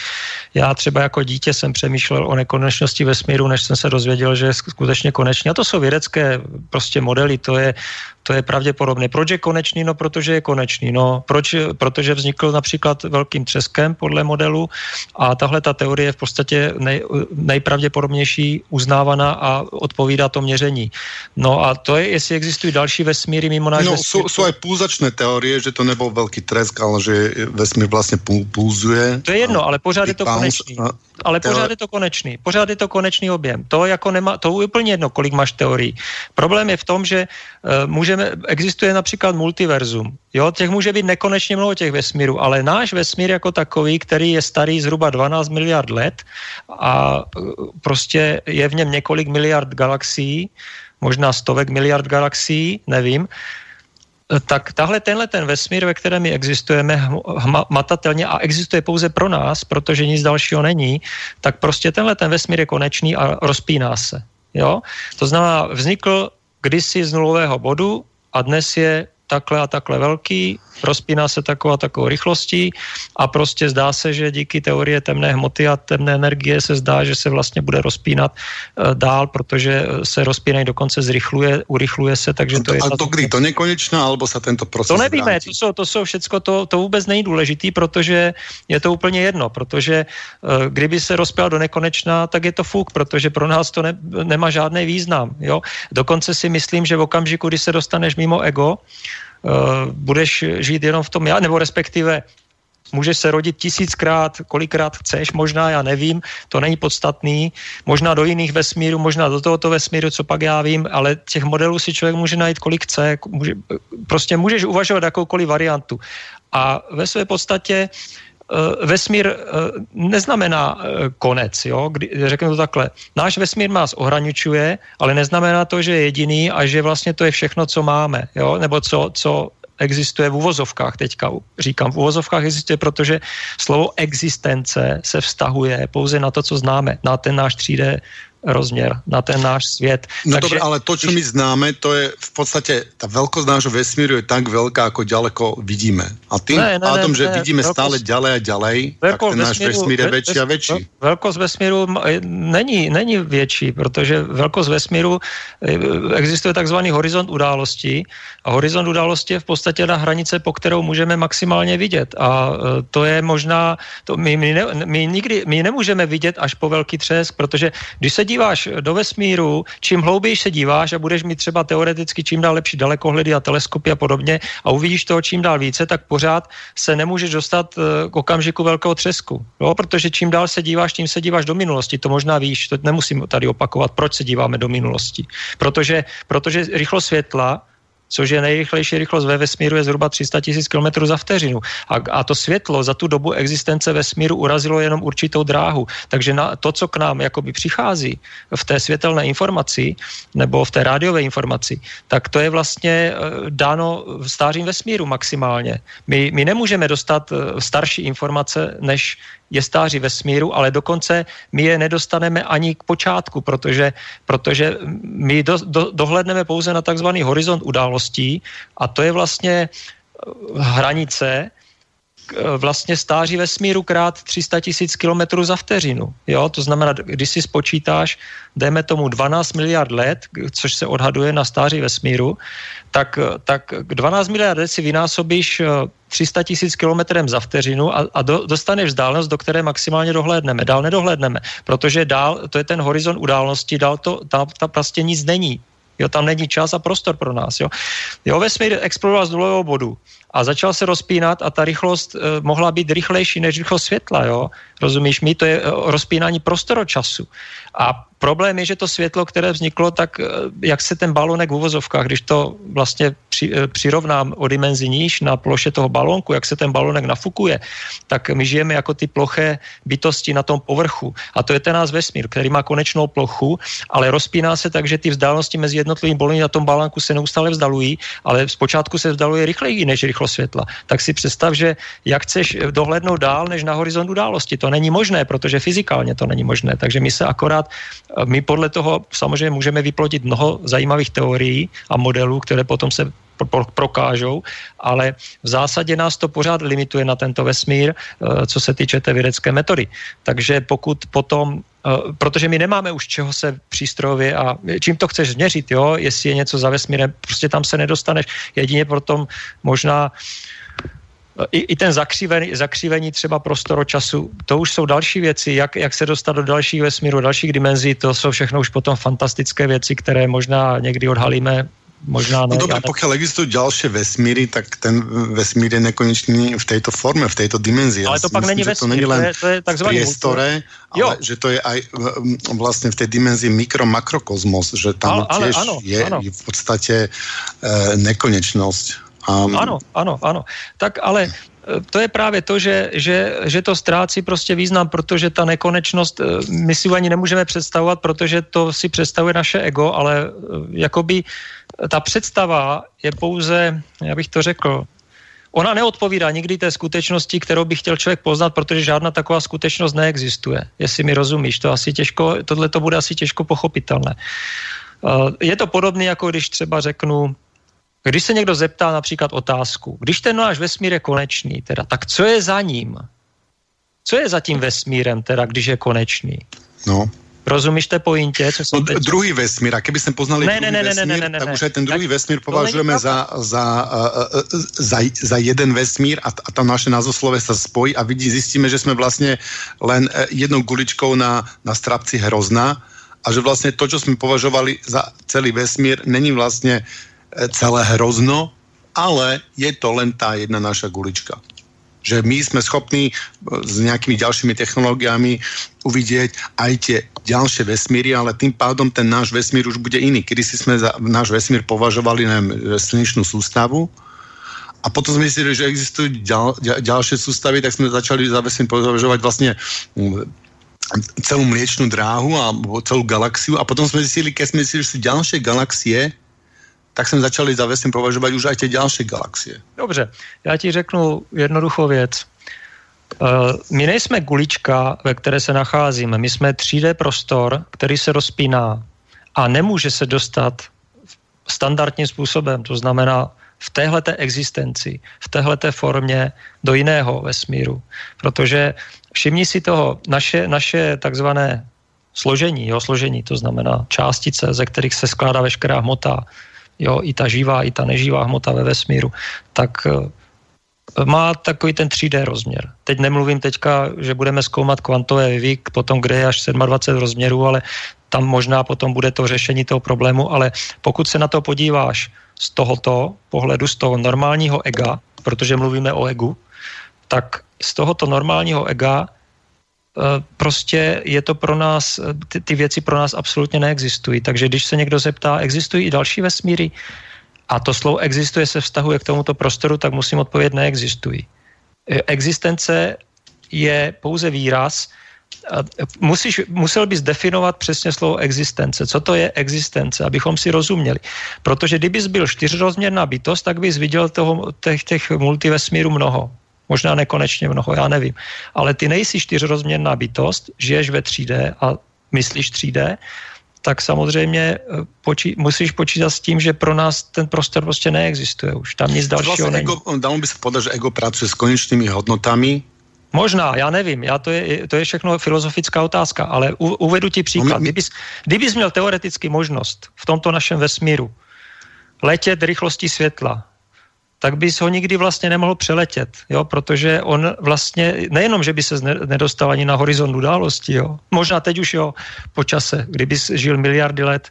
Já třeba jako dítě jsem přemýšlel o nekonečnosti vesmíru, než jsem se dozvěděl, že je skutečně konečný. A to jsou vědecké prostě modely, to je to je pravděpodobné. Proč je konečný? No, protože je konečný. No, proč? Protože vznikl například velkým třeskem podle modelu a tahle ta teorie je v podstatě nej, nejpravděpodobnější uznávaná a odpovídá to měření. No a to je, jestli existují další vesmíry mimo náš No, vesmír. jsou, aj pulzačné teorie, že to nebyl velký tresk, ale že vesmír vlastně pulzuje. To je jedno, ale pořád je to konečný. Ale pořád je to konečný. Pořád je to konečný objem. To jako nemá, to je úplně jedno, kolik máš teorií. Problém je v tom, že uh, můžeme, existuje například multiverzum. Jo, těch může být nekonečně mnoho těch vesmírů, ale náš vesmír jako takový, který je starý zhruba 12 miliard let a uh, prostě je v něm několik miliard galaxií, možná stovek miliard galaxií, nevím, tak tahle tenhle ten vesmír, ve kterém my existujeme hmatatelně a existuje pouze pro nás, protože nic dalšího není, tak prostě tenhle ten vesmír je konečný a rozpíná se. Jo? To znamená, vznikl kdysi z nulového bodu a dnes je takhle a takhle velký, rozpíná se takovou a takovou rychlostí a prostě zdá se, že díky teorie temné hmoty a temné energie se zdá, že se vlastně bude rozpínat uh, dál, protože se rozpínají dokonce zrychluje, urychluje se, takže to, to je... Ale to kdy? To nekonečná, alebo se tento proces To nevíme, to jsou, to jsou všecko, to, to vůbec není důležitý, protože je to úplně jedno, protože uh, kdyby se rozpěl do nekonečná, tak je to fuk, protože pro nás to ne, nemá žádný význam. Jo? Dokonce si myslím, že v okamžiku, kdy se dostaneš mimo ego, budeš žít jenom v tom já, nebo respektive můžeš se rodit tisíckrát, kolikrát chceš, možná já nevím, to není podstatný, možná do jiných vesmírů, možná do tohoto vesmíru, co pak já vím, ale těch modelů si člověk může najít kolik chce, může, prostě můžeš uvažovat jakoukoliv variantu. A ve své podstatě Eh, vesmír eh, neznamená eh, konec, jo? Kdy, řeknu to takhle. Náš vesmír nás ohraničuje, ale neznamená to, že je jediný a že vlastně to je všechno, co máme, jo? nebo co, co existuje v uvozovkách teďka. Říkám v uvozovkách existuje, protože slovo existence se vztahuje pouze na to, co známe, na ten náš 3D rozměr na ten náš svět. No Takže, dobré, ale to, co my známe, to je v podstatě, ta velkost nášho vesmíru je tak velká, jako daleko vidíme. A tím ne, ne, že ne, vidíme velkost, stále ďalej a ďalej, tak ten náš vesmír je větší a větší. Velkost vesmíru není, není větší, protože velkost vesmíru eh, existuje takzvaný horizont událostí a horizont události je v podstatě na hranice, po kterou můžeme maximálně vidět. A eh, to je možná, to my, my, ne, my nikdy my nemůžeme vidět až po velký třesk, protože když se díváš do vesmíru, čím hlouběji se díváš a budeš mít třeba teoreticky čím dál lepší dalekohledy a teleskopy a podobně a uvidíš toho čím dál více, tak pořád se nemůžeš dostat eh, k okamžiku velkého třesku. Jo? Protože čím dál se díváš, tím se díváš do minulosti. To možná víš, to nemusím tady opakovat, proč se díváme do minulosti. Protože, protože rychlost světla což je nejrychlejší rychlost ve vesmíru, je zhruba 300 tisíc km za vteřinu. A, a to světlo za tu dobu existence vesmíru urazilo jenom určitou dráhu. Takže na to, co k nám jakoby přichází v té světelné informaci nebo v té rádiové informaci, tak to je vlastně eh, dáno stářím vesmíru maximálně. My, my nemůžeme dostat eh, starší informace, než je stáří vesmíru, ale dokonce my je nedostaneme ani k počátku, protože, protože my do, do, dohledneme pouze na takzvaný horizont událostí a to je vlastně eh, hranice, vlastně stáří vesmíru krát 300 tisíc kilometrů za vteřinu. Jo? To znamená, když si spočítáš, dejme tomu 12 miliard let, což se odhaduje na stáří vesmíru, tak, tak 12 miliard let si vynásobíš 300 eh, tisíc kilometrem za vteřinu a, a do, dostaneš vzdálenost, do které maximálně dohlédneme. Dál nedohlédneme, protože dál, to je ten horizont událnosti, dál to, tam, tam prostě nic není. Jo, tam není čas a prostor pro nás. Jo, jo vesmír exploroval z nulového bodu a začal se rozpínat a ta rychlost eh, mohla být rychlejší než rychlost světla, jo? Rozumíš mi? To je eh, rozpínání prostoročasu. A Problém je, že to světlo, které vzniklo, tak eh, jak se ten balonek v uvozovkách, když to vlastně při, přirovnám o dimenzi níž na ploše toho balónku, jak se ten balonek nafukuje, tak my žijeme jako ty ploché bytosti na tom povrchu. A to je ten nás vesmír, který má konečnou plochu, ale rozpíná se tak, že ty vzdálenosti mezi jednotlivými balóny na tom balónku se neustále vzdalují, ale zpočátku se vzdaluje rychleji než rychlost světla. Tak si představ, že jak chceš dohlednout dál než na horizont události. To není možné, protože fyzikálně to není možné. Takže my se akorát my podle toho samozřejmě můžeme vyplodit mnoho zajímavých teorií a modelů, které potom se prokážou, ale v zásadě nás to pořád limituje na tento vesmír, eh, co se týče té vědecké metody. Takže pokud potom eh, protože my nemáme už čeho se přístrojově a čím to chceš změřit, jo, jestli je něco za vesmírem, prostě tam se nedostaneš. Jedině potom možná i, i ten zakřivení, zakřivení třeba prostoročasu, to už jsou další věci, jak, jak se dostat do dalších vesmíru, dalších dimenzí, to jsou všechno už potom fantastické věci, které možná někdy odhalíme možná ne. No dobre, pokiaľ existujú ďalšie vesmíry, tak ten vesmír je nekonečný v tejto forme, v tejto dimenzii. Ale to pak není vesmír, to, není len to je, to je priestore, ale že to je aj vlastne v tej dimenzii mikro-makrokozmos, že tam ale, tiež ale, áno, je áno. v podstate e, nekonečnosť. Um... Ano, ano, ano. Tak ale e, to je právě to, že, že, že to ztrácí prostě význam, protože ta nekonečnost, my si ani nemůžeme představovat, protože to si představuje naše ego, ale jakoby ta představa je pouze, já bych to řekl, ona neodpovídá nikdy té skutečnosti, kterou by chtěl člověk poznat, protože žádná taková skutečnost neexistuje. Jestli mi rozumíš, to asi těžko, tohle to bude asi těžko pochopitelné. Je to podobné, jako když třeba řeknu, když se někdo zeptá například otázku, když ten náš vesmír je konečný, teda, tak co je za ním? Co je za tím vesmírem, teda, když je konečný? No. Rozumíš té pointě? Co no, teď... druhý vesmír, a kdyby jsme poznali ne, druhý ne, ne, vesmír, ne, ne, ne, tak ne, už ten druhý tak vesmír považujeme za, za, za, za jeden vesmír a, a tam naše názoslove sa spojí a vidí, zistíme, že jsme vlastně len e, jednou guličkou na, na strapci hrozná a že vlastně to, čo jsme považovali za celý vesmír, není vlastně celé hrozno, ale je to len tá jedna naša gulička. Že my sme schopní e, s nejakými ďalšími technológiami uvidieť aj tie ďalšie vesmíry, ale tým pádom ten náš vesmír už bude iný. Kedy si sme za náš vesmír považovali na slnečnú sústavu, a potom sme mysleli, že existujú ďal, ďalšie sústavy, tak sme začali za vesmír považovať vlastne mm, celú mliečnú dráhu a celú galaxiu a potom sme zistili, keď sme zistili, že sú ďalšie galaxie, tak jsme začali za vesmír považovat už aj ty další galaxie. Dobře, já ti řeknu jednoduchou věc. Uh, my nejsme gulička, ve které se nacházíme. My jsme 3D prostor, který se rozpíná a nemůže se dostat standardním způsobem, to znamená v téhleté existenci, v téhleté formě do jiného vesmíru. Protože všimni si toho, naše, naše takzvané složení, jo, složení, to znamená částice, ze kterých se skládá veškerá hmota, jo, i ta živá, i ta neživá hmota ve vesmíru, tak eh, má takový ten 3D rozměr. Teď nemluvím teďka, že budeme zkoumat kvantové vivy, potom kde je až 27 rozměrů, ale tam možná potom bude to řešení toho problému, ale pokud se na to podíváš z tohoto pohledu, z toho normálního ega, protože mluvíme o egu, tak z tohoto normálního ega prostě je to pro nás, eh, ty, ty věci pro nás absolutně neexistují. Takže když se někdo zeptá, existují i další vesmíry? A to slovo existuje se vztahuje k tomuto prostoru, tak musím odpovědět, neexistují. Eh, existence je pouze výraz, musíš, musel bys definovat přesně slovo existence. Co to je existence, abychom si rozuměli. Protože kdybys byl čtyřrozměrná bytost, tak bys viděl toho, těch, těch multivesmírů mnoho možná nekonečně mnoho, já nevím. Ale ty nejsi čtyřrozměrná bytost, žiješ ve 3D a myslíš 3D, tak samozřejmě eh, počí, musíš počítat s tím, že pro nás ten prostor prostě neexistuje už. Tam nic dalšího vlastně není. dalo by se podat, že ego pracuje s konečnými hodnotami, Možná, já nevím, já to, je, to je všechno filozofická otázka, ale u, uvedu ti příklad. No, my... Kdybys, kdybys měl teoreticky možnost v tomto našem vesmíru letět rychlostí světla, tak bys ho nikdy vlastně nemohl přeletět, jo, protože on vlastně, nejenom, že by se nedostal ani na horizont události, jo, možná teď už jo, po čase, kdyby žil miliardy let,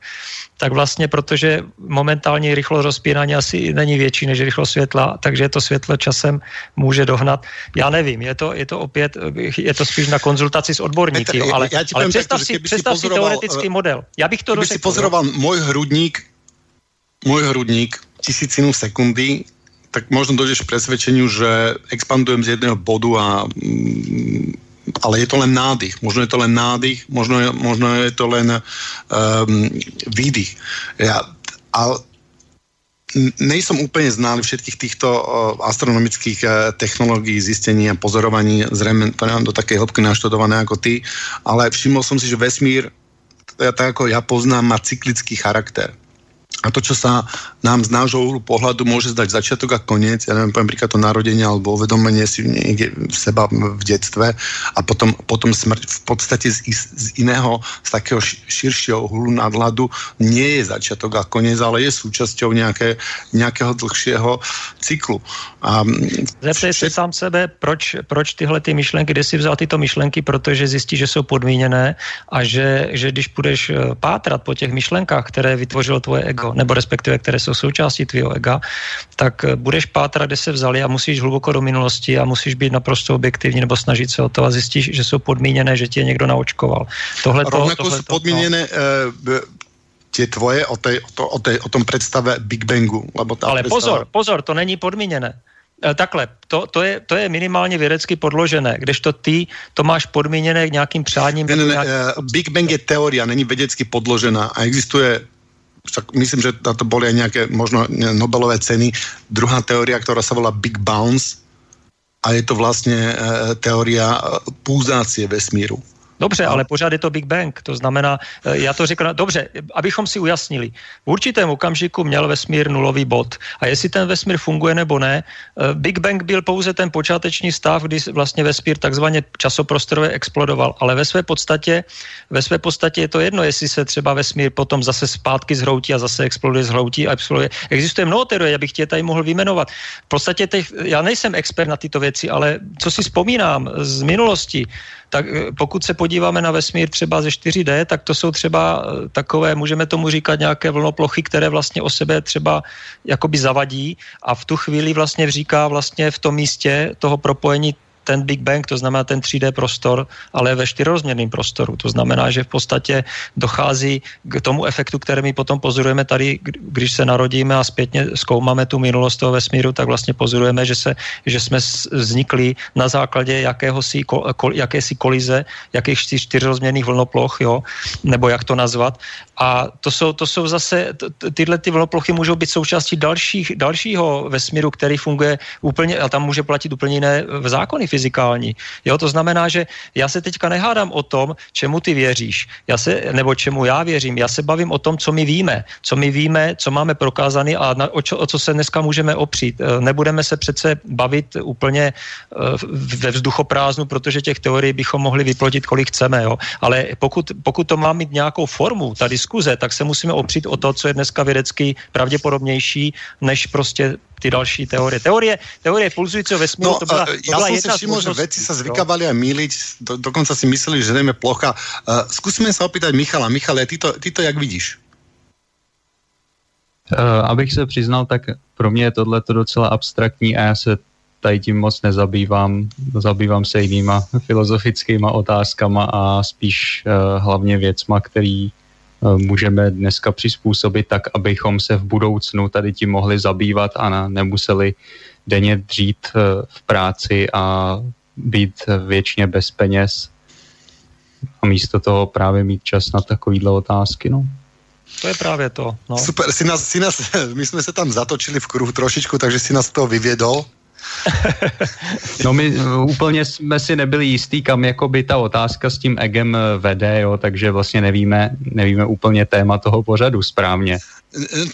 tak vlastně, protože momentálně rychlost rozpínání asi není větší než rychlost světla, takže to světlo časem může dohnat. Já nevím, je to, je to opět, je to spíš na konzultaci s odborníky, jo, ale, já ale představ takto, si, představ si teoretický uh, model. Já bych to dořekl. si pozoroval můj hrudník, můj hrudník tisícinu sekundy, tak možno dojdeš k presvedčeniu, že expandujem z jedného bodu a mm, ale je to len nádych. Možno je to len nádych, možno je, možno je to len um, výdych. Ja, ale nejsem úplne znalý všetkých týchto astronomických uh, technológií, zistení a pozorovaní, zrejme to nemám do takej hĺbky naštudované ako ty, ale všimol som si, že vesmír, tak ako ja poznám, má cyklický charakter. A to, čo sa nám z nášho uhlu pohľadu môže zdať začiatok a koniec, ja neviem, poviem príklad to narodenie alebo uvedomenie si niekde v seba v detstve a potom, potom smrť v podstate z, z iného, z takého širšieho uhlu nadhľadu nie je začiatok a koniec, ale je súčasťou nejaké, nejakého dlhšieho cyklu. A Zeptej vše... se sám sebe, proč, proč tyhle ty myšlenky, kde si vzal tyto myšlenky, protože zjistí, že jsou podmíněné a že, že když budeš eh, pátrat po těch myšlenkách, které vytvořilo tvoje ego, nebo respektive které jsou součástí tvého ega, tak eh, budeš pátrat, kde se vzali a musíš hluboko do minulosti a musíš být naprosto objektivní nebo snažit se o to a zjistíš, že jsou podmíněné, že tě někdo naočkoval. Tohle Rovnako jsou podmíněné no. tie tvoje o, tej, o, to, o, tej, o tom predstave Big Bangu. Lebo tá Ale predstava... pozor, pozor, to není podmíněné. Eh, takhle, to, to, je, to je minimálně vědecky podložené, kdežto ty to máš podmíněné nějakým přáním. Ne, ne, ne, nějakým... Big Bang je teória, není vědecky podložená a existuje však myslím, že na to boli aj nejaké možno Nobelové ceny. Druhá teória, ktorá sa volá Big Bounce a je to vlastne e, teória e, púzácie vesmíru. Dobře, ale pořád je to Big Bang, to znamená, eh, já to řeknu, dobře, abychom si ujasnili, v určitém okamžiku měl vesmír nulový bod a jestli ten vesmír funguje nebo ne, eh, Big Bang byl pouze ten počáteční stav, kdy vlastně vesmír takzvaně časoprostorově explodoval, ale ve své podstatě, ve své podstatě je to jedno, jestli se třeba vesmír potom zase zpátky zhroutí a zase exploduje, zhroutí a exploduje. Existuje mnoho teorie, abych tě tady mohl vyjmenovat. V podstatě těch, já nejsem expert na tyto věci, ale co si vzpomínám z minulosti, tak eh, pokud se podíváme na vesmír třeba ze 4D, tak to jsou třeba eh, takové, můžeme tomu říkat nějaké vlnoplochy, které vlastně o sebe třeba jakoby zavadí a v tu chvíli vlastně říká vlastně v tom místě toho propojení ten Big Bang, to znamená ten 3D prostor, ale ve čtyřrozměrném prostoru. To znamená, že v podstatě dochází k tomu efektu, který my potom pozorujeme tady, když se narodíme a zpětně zkoumáme tu minulost toho vesmíru, tak vlastně pozorujeme, že, se, že jsme vznikli na základě jakéhosi, kol, jakési kolize, jakých čtyřrozměrných vlnoploch, jo, nebo jak to nazvat. A to jsou, to jsou zase, tyhle ty vlnoplochy můžou být součástí dalších, dalšího vesmíru, který funguje úplně, a tam může platit úplně jiné zákony fyzikální. Jo, to znamená, že já se teďka nehádám o tom, čemu ty věříš, já se, nebo čemu já věřím. Já se bavím o tom, co my víme, co my víme, co máme prokázaný a na, o, čo, o co se dneska můžeme opřít. E, nebudeme se přece bavit úplně e, ve vzduchoprázdnu, protože těch teorií bychom mohli vyplodit, kolik chceme. Jo. Ale pokud, pokud to má mít nějakou formu, ta diskuze, tak se musíme opřít o to, co je dneska vědecky pravděpodobnější, než prostě ty další teorie. Teorie, teorie pulzujícího vesmíru, no, to byla, ja byla jedna všimol, že veci sa zvykávali aj míliť, do, dokonca si mysleli, že jdeme plocha. Uh, skúsime sa opýtať Michala. Michale, ty to, ty to jak vidíš? Uh, abych se přiznal, tak pro mě je tohle docela abstraktní a já se tady tím moc nezabývám. Zabývám se jinýma filozofickýma otázkama a spíš uh, hlavně věcma, který Eh, můžeme dneska přizpůsobit tak, abychom se v budoucnu tady tím mohli zabývat a nemuseli denně dřít eh, v práci a být věčně bez peněz a místo toho právě mít čas na takovýhle otázky. No. To je právě to. No. Super, si nás, si nás, my jsme se tam zatočili v kruhu trošičku, takže si nás to vyvědol. No my eh, úplně jsme si nebyli jistý, kam jakoby ta otázka s tím egem eh, vede, jo, takže vlastně nevíme, nevíme úplně téma toho pořadu správně.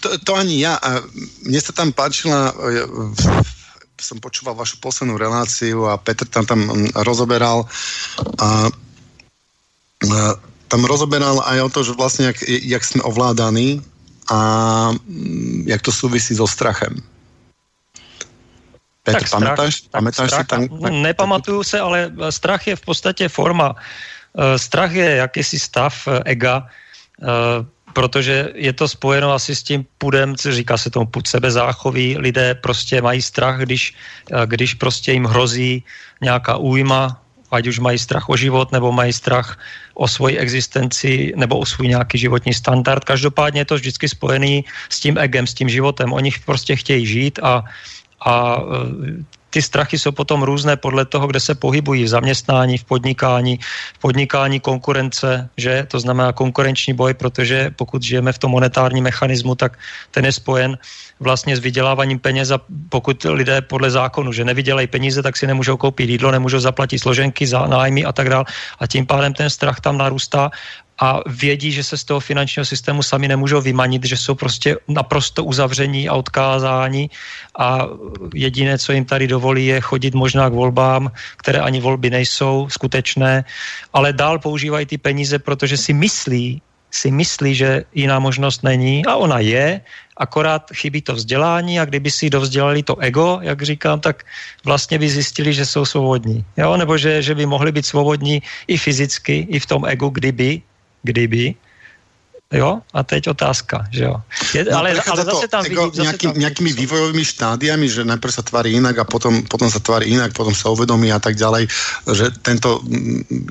To, to ani já. Mně se tam páčila som počúval vašu poslednú reláciu a Petr tam tam mm, rozoberal a, a tam rozoberal aj o to, že vlastne jak, jak sme ovládaní a mm, jak to súvisí so strachem. Petr, tak strach, pamätáš strach, si tam? Nepamatuju se, ale strach je v podstatě forma. Eh, strach je jakýsi stav eh, ega, eh, protože je to spojeno asi s tím pudem, co říká se tomu pud sebezáchový. Lidé prostě mají strach, když, když prostě jim hrozí nějaká újma, ať už mají strach o život, nebo mají strach o svoji existenci, nebo o svůj nějaký životní standard. Každopádně je to vždycky spojený s tím egem, s tím životem. Oni prostě chtějí žít a, a ty strachy jsou potom různé podle toho, kde se pohybují v zaměstnání, v podnikání, v podnikání konkurence, že to znamená konkurenční boj, protože pokud žijeme v tom monetárním mechanismu, tak ten je spojen vlastně s vyděláváním peněz a pokud lidé podle zákonu, že nevydělají peníze, tak si nemůžou koupit jídlo, nemůžou zaplatit složenky, za nájmy a tak dále. A tím pádem ten strach tam narůstá a vědí, že se z toho finančního systému sami nemůžou vymanit, že jsou prostě naprosto uzavření a odkázáni a jediné, co jim tady dovolí, je chodit možná k volbám, které ani volby nejsou skutečné, ale dál používají ty peníze, protože si myslí, si myslí, že jiná možnost není a ona je, akorát chybí to vzdělání a kdyby si dovzdělali to ego, jak říkám, tak vlastně by zjistili, že jsou svobodní. Jo? Nebo že, že by mohli být svobodní i fyzicky, i v tom egu, kdyby, kdyby, Jo? A teď otázka, že jo. Je, no, ale, ale zase tam vidím... Zase nejaký, tam nejakými vývojovými štádiami, že najprv sa tvári inak a potom, potom sa tvári inak, potom sa uvedomí a tak ďalej, že tento...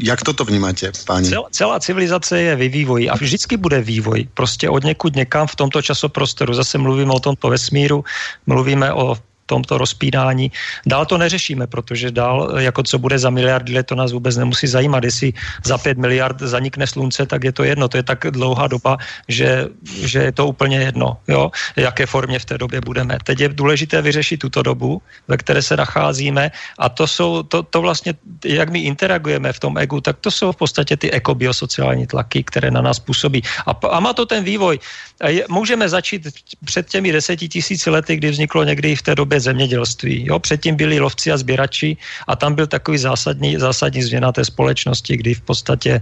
Jak toto vnímáte, páni? Celá, celá civilizace je ve vývoji a vždycky bude vývoj. Prostě od někud někam v tomto časoprostoru. Zase mluvíme o tomto vesmíru, mluvíme o tomto rozpínání. Dál to neřešíme, protože dál, jako co bude za miliardy let, to nás vůbec nemusí zajímat. Jestli za pět miliard zanikne slunce, tak je to jedno. To je tak dlouhá doba, že, že je to úplně jedno, jo? jaké formě v té době budeme. Teď je důležité vyřešit tuto dobu, ve které se nacházíme a to jsou, to, to vlastně, jak my interagujeme v tom egu, tak to jsou v podstatě ty ekobiosociální tlaky, které na nás působí. A, a má to ten vývoj. Je, můžeme začít před těmi deseti tisíci lety, kdy vzniklo někdy v té době také zemědělství. Jo? Předtím byli lovci a sběrači a tam byl takový zásadní, zásadní změna té společnosti, kdy v podstatě e,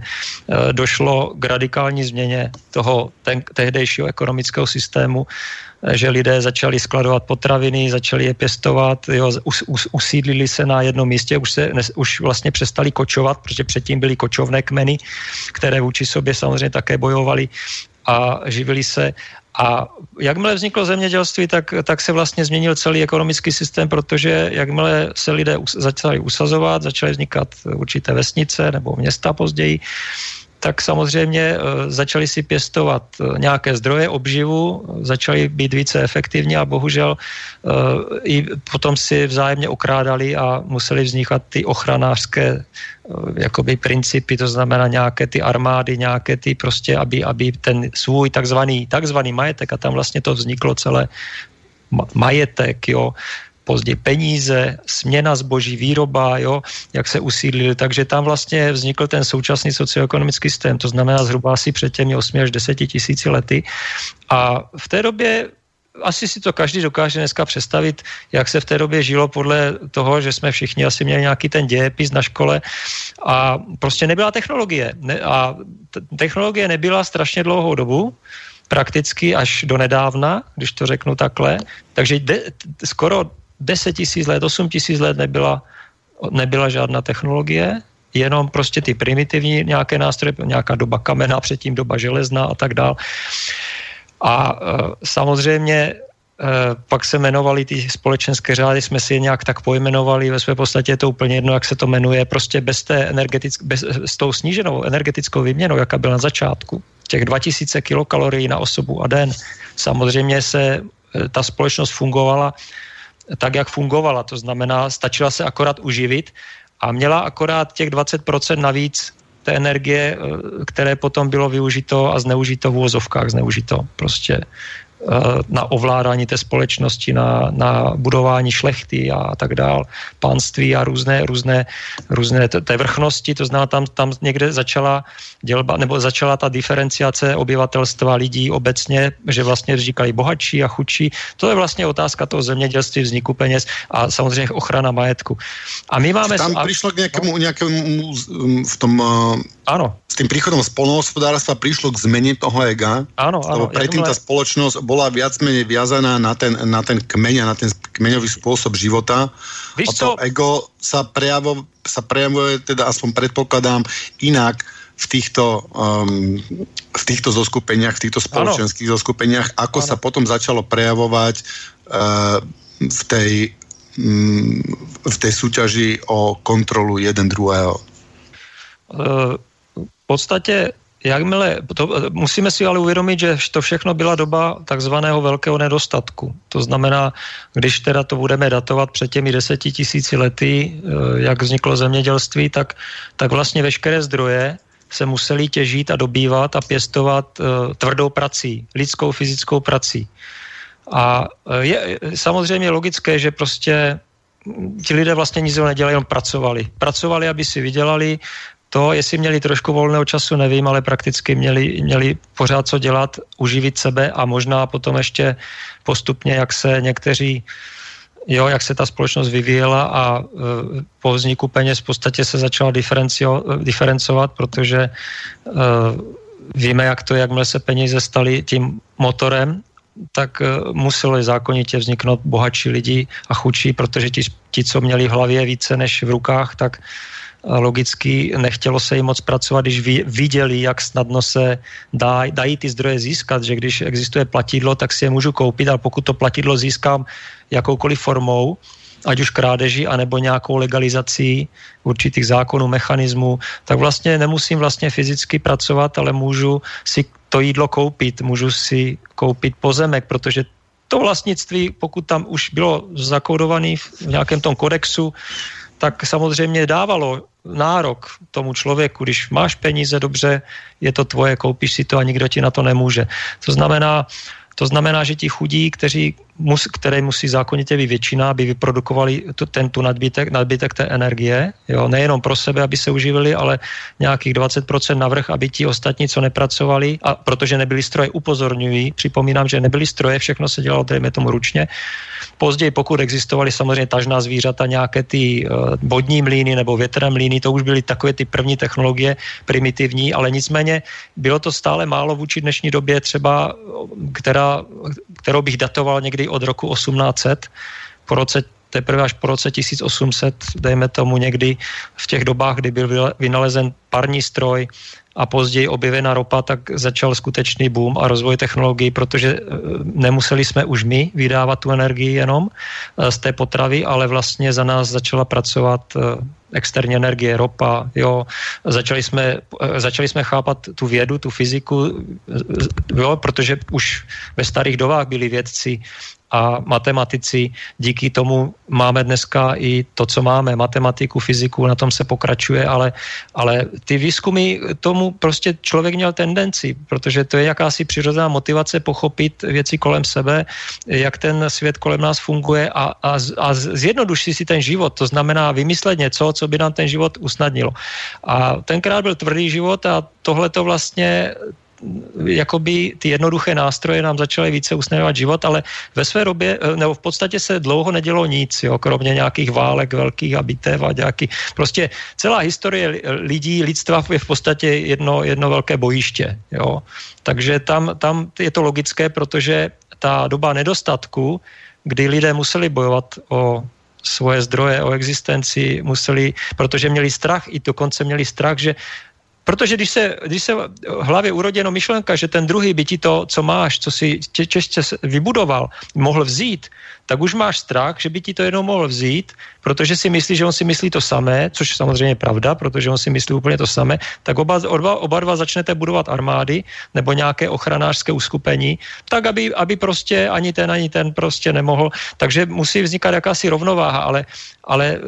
došlo k radikální změně toho ten, tehdejšího ekonomického systému, e, že lidé začali skladovat potraviny, začali je pěstovat, jo, us, us, usídlili se na jednom místě, už, se, ne, už vlastně přestali kočovat, protože předtím byly kočovné kmeny, které vůči sobě samozřejmě také bojovali a živili se a jakmile vzniklo zemědělství, tak, tak se vlastně změnil celý ekonomický systém, protože jakmile se lidé začali usazovat, začaly vznikat určité vesnice nebo města později, tak samozřejmě e, začali si pěstovat e, nějaké zdroje obživu, začali být více efektivní a bohužel e, i potom si vzájemně okrádali a museli vznikat ty ochranářské jakoby principy, to znamená nějaké ty armády, nějaké ty prostě, aby, aby ten svůj takzvaný, takzvaný majetek a tam vlastně to vzniklo celé majetek, jo, později peníze, směna zboží, výroba, jo, jak se usídlili. Takže tam vlastně vznikl ten současný socioekonomický systém, to znamená zhruba asi před těmi 8 až 10 tisíci lety. A v té době asi si to každý dokáže dneska představit, jak se v té době žilo podle toho, že jsme všichni asi měli nějaký ten dějepis na škole a prostě nebyla technologie. Ne, a technologie nebyla strašně dlouhou dobu, prakticky až do nedávna, když to řeknu takhle. Takže de, skoro 10 tisíc let, 8 tisíc let nebyla, nebyla žádná technologie, jenom prostě ty primitivní nějaké nástroje, nějaká doba kamena, předtím doba železná a tak dál. A e, samozřejmě e, pak se jmenovali ty společenské řády, jsme si je nějak tak pojmenovali, ve své podstatě je to úplně jedno, jak se to jmenuje, prostě bez té energetick, bez, s tou sníženou energetickou výměnou, jaká byla na začátku, těch 2000 kilokalorií na osobu a den, samozřejmě se e, ta společnost fungovala tak, jak fungovala. To znamená, stačila se akorát uživit a měla akorát těch 20% navíc té energie, eh, které potom bylo využito a zneužito v úvozovkách, zneužito prostě na ovládání té společnosti, na, na budování šlechty a tak dál, panství a různé, různé, různé té vrchnosti, to znamená, tam, tam někde začala dělba, nebo začala ta diferenciace obyvatelstva lidí obecně, že vlastně říkají bohatší a chudší. To je vlastně otázka toho zemědělství, vzniku peněz a samozřejmě ochrana majetku. A my máme... Tam přišlo k nějakému, nějakému v tom eh, ano. S tým príchodom spolnohospodárstva prišlo k zmene toho ega. Lebo predtým ja tá spoločnosť bola viac menej viazaná na ten, na ten kmeň a na ten kmeňový spôsob života. Víš a to co? ego sa, prejavo, sa prejavuje, teda aspoň predpokladám, inak v týchto, um, v týchto zoskupeniach, v týchto spoločenských ano. zoskupeniach, ako ano. sa potom začalo prejavovať uh, v tej um, v tej súťaži o kontrolu jeden druhého. Uh, v podstate jakmile, to, musíme si ale uvědomit, že to všechno byla doba takzvaného velkého nedostatku. To znamená, když teda to budeme datovat před těmi deseti tisíci lety, eh, jak vzniklo zemědělství, tak, tak vlastně veškeré zdroje se museli těžit a dobývat a pěstovat uh, tvrdou prací, lidskou fyzickou prací. A eh, je samozřejmě logické, že prostě ti lidé vlastně nic nedělali, jenom pracovali. Pracovali, aby si vydělali, to, jestli měli trošku volného času, nevím, ale prakticky měli, měli pořád co dělat, uživit sebe a možná potom ještě postupně, jak se někteří jo, jak se ta společnost vyvíjela a e, po vzniku peněz v podstatě se začala diferencovat, protože e, víme, jak to, jakmile se peníze staly tím motorem, tak e, museli zákonitě vzniknout bohatší lidi a chudší, protože ti, ti, co měli v hlavě více než v rukách, tak logicky nechtělo se jim moc pracovat, když viděli, jak snadno se dá, dají ty zdroje získat, že když existuje platidlo, tak si je můžu koupit, ale pokud to platidlo získám jakoukoliv formou, ať už krádeží, anebo nějakou legalizací určitých zákonů, mechanismů, tak vlastně nemusím vlastně fyzicky pracovat, ale můžu si to jídlo koupit, můžu si koupit pozemek, protože to vlastnictví, pokud tam už bylo zakódovaný v nějakém tom kodexu, tak samozřejmě dávalo nárok tomu člověku, když máš peníze, dobře, je to tvoje, koupíš si to a nikdo ti na to nemůže. To znamená, to znamená, že ti chudí, kteří mus, které musí zákonitě být většina, aby vyprodukovali tu, ten tu nadbytek, nadbytek té energie, jo, nejenom pro sebe, aby se uživili, ale nějakých 20% navrh, aby ti ostatní, co nepracovali, a protože nebyly stroje, upozorňují, připomínám, že nebyly stroje, všechno se dělalo, dejme tomu ručně. Později, pokud existovaly samozřejmě tažná zvířata, nějaké ty uh, vodní mlíny nebo větrné mlíny, to už byly takové ty první technologie, primitivní, ale nicméně bylo to stále málo vůči dnešní době, třeba, která, kterou bych datoval někdy od roku 1800, po roce teprve až po roce 1800, dejme tomu někdy v těch dobách, kdy byl vynalezen parní stroj a později objevená ropa, tak začal skutečný boom a rozvoj technologií, protože e, nemuseli jsme už my vydávat tu energii jenom e, z té potravy, ale vlastně za nás začala pracovat e, externí energie, ropa, jo. Začali jsme, začali jsme chápat tu vědu, tu fyziku, jo, protože už ve starých dobách byli vědci, a matematici. Díky tomu máme dneska i to, co máme, matematiku, fyziku, na tom se pokračuje, ale, ale ty výzkumy tomu prostě člověk měl tendenci, protože to je jakási přirozená motivace pochopit věci kolem sebe, jak ten svět kolem nás funguje a, a, a zjednodušit si ten život. To znamená vymyslet něco, co by nám ten život usnadnilo. A tenkrát byl tvrdý život a tohle to vlastně jakoby ty jednoduché nástroje nám začaly více usnadňovat život, ale ve své době, eh, nebo v podstatě se dlouho nedělo nic, jo, kromě nějakých válek velkých a bitev a nějaký, prostě celá historie lidí, lidstva je v podstatě jedno, jedno velké bojiště, jo. Takže tam, tam je to logické, protože ta doba nedostatku, kdy lidé museli bojovat o svoje zdroje, o existenci, museli, protože měli strach, i dokonce měli strach, že Protože když se, když se v hlavě uroděno myšlenka, že ten druhý by ti to, co máš, co si těžce vybudoval, mohl vzít, tak už máš strach, že by ti to jednou mohl vzít, protože si myslí, že on si myslí to samé, což samozřejmě je pravda, protože on si myslí úplně to samé, tak oba, oba, oba dva začnete budovat armády nebo nějaké ochranářské uskupení, tak aby, aby prostě ani ten, ani ten prostě nemohl. Takže musí vznikat jakási rovnováha, ale, ale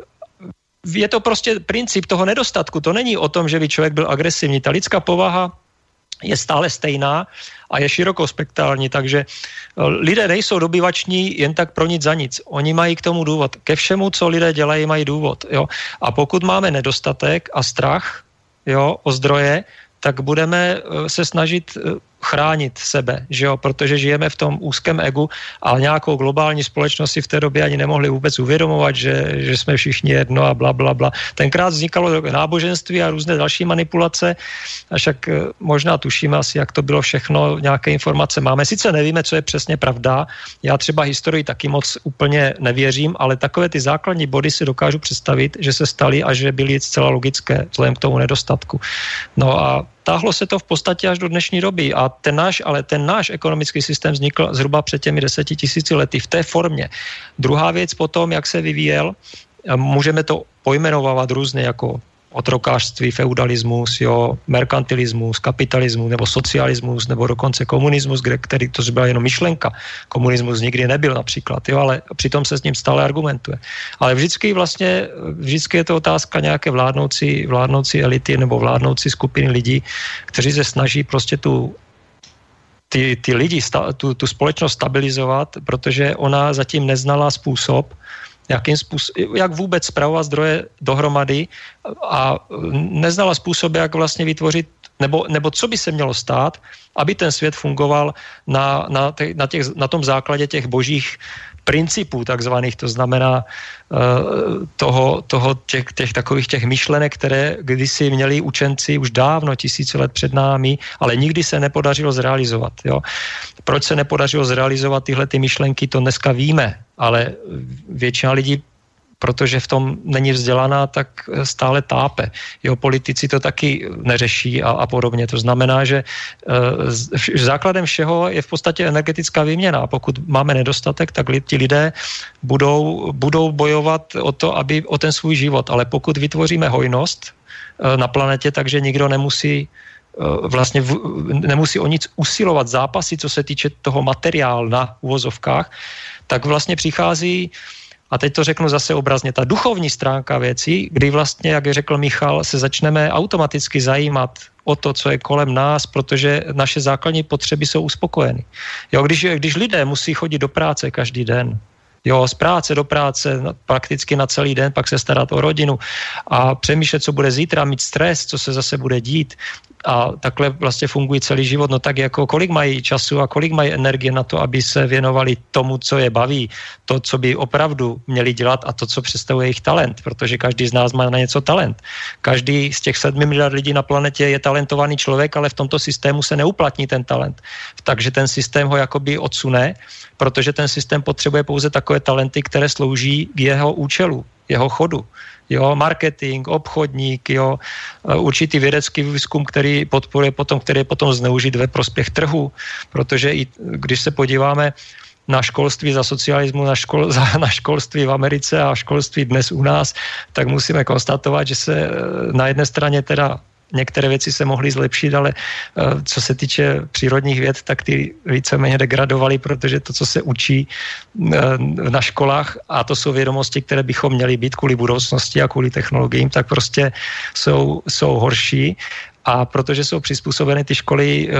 je to prostě princip toho nedostatku. To není o tom, že by člověk byl agresivní. Ta lidská povaha je stále stejná a je širokospektrální, takže eh, lidé nejsou dobyvační jen tak pro nic za nic. Oni mají k tomu důvod. Ke všemu, co lidé dělají, mají důvod. Jo? A pokud máme nedostatek a strach jo, o zdroje, tak budeme eh, se snažit eh, chránit sebe, že jo? protože žijeme v tom úzkém egu a nějakou globální společnost si v té době ani nemohli vůbec uvědomovat, že, že jsme všichni jedno a bla, bla, bla. Tenkrát vznikalo náboženství a různé další manipulace, a však eh, možná tušíme asi, jak to bylo všechno, nějaké informace máme. Sice nevíme, co je přesně pravda, já třeba historii taky moc úplně nevěřím, ale takové ty základní body si dokážu představit, že se staly a že byly zcela logické vzhledem k tomu nedostatku. No a táhlo se to v podstatě až do dnešní doby a ten náš, ale ten náš ekonomický systém vznikl zhruba před těmi deseti tisíci lety v té formě. Druhá věc potom, jak se vyvíjel, můžeme to pojmenovávat různě jako otrokářství, feudalismus, jo, merkantilismus, kapitalismus nebo socialismus nebo dokonce komunismus, kde, který to byla jenom myšlenka. Komunismus nikdy nebyl například, jo, ale přitom se s ním stále argumentuje. Ale vždycky vlastně, vždycky je to otázka nějaké vládnoucí, vládnoucí elity nebo vládnoucí skupiny lidí, kteří se snaží prostě tu ty, ty lidi, tu, tu společnost stabilizovat, protože ona zatím neznala způsob, jakým způsob, jak vůbec spravovat zdroje dohromady a neznala způsob, jak vlastně vytvořit, nebo, nebo co by se mělo stát, aby ten svět fungoval na, na, těch, na, těch, na tom základě těch božích principů takzvaných, to znamená uh, toho, toho těch, těch takových těch myšlenek, které kdysi měli učenci už dávno, tisíce let před námi, ale nikdy se nepodařilo zrealizovat. Jo? Proč se nepodařilo zrealizovat tyhle ty myšlenky, to dneska víme, ale většina lidí protože v tom není vzdělaná, tak stále tápe. Jeho politici to taky neřeší a, a podobně. To znamená, že e, základem všeho je v podstatě energetická výměna. Pokud máme nedostatek, tak ti lidé budou, budou bojovat o to, aby o ten svůj život. Ale pokud vytvoříme hojnost e, na planetě, takže nikdo nemusí e, vlastně v, nemusí o nic usilovat zápasy, co se týče toho materiálu na uvozovkách, tak vlastně přichází a teď to řeknu zase obrazně, ta duchovní stránka věcí, kdy vlastně, jak řekl Michal, se začneme automaticky zajímat o to, co je kolem nás, protože naše základní potřeby jsou uspokojeny. Jo, když, když lidé musí chodit do práce každý den, Jo, z práce do práce prakticky na celý den, pak se starat o rodinu a přemýšlet, co bude zítra, mít stres, co se zase bude dít a takhle vlastně fungují celý život, no tak jako kolik mají času a kolik mají energie na to, aby se věnovali tomu, co je baví, to, co by opravdu měli dělat a to, co představuje jejich talent, protože každý z nás má na něco talent. Každý z těch sedmi miliard lidí na planetě je talentovaný člověk, ale v tomto systému se neuplatní ten talent. Takže ten systém ho jakoby odsune, protože ten systém potřebuje pouze takové talenty, které slouží k jeho účelu, jeho chodu jo, marketing, obchodník, jo, e, určitý vědecký výzkum, který podporuje potom, který je potom zneužit ve prospěch trhu, protože i když se podíváme na školství za socialismu, na, škol, za, na školství v Americe a školství dnes u nás, tak musíme konstatovat, že se e, na jedné straně teda některé věci se mohly zlepšit, ale eh, co se týče přírodních věd, tak ty víceméně degradovaly, protože to, co se učí eh, na školách, a to jsou vědomosti, které bychom měli být kvůli budoucnosti a kvůli technologiím, tak prostě jsou, jsou horší a protože jsou přizpůsobeny ty školy eh,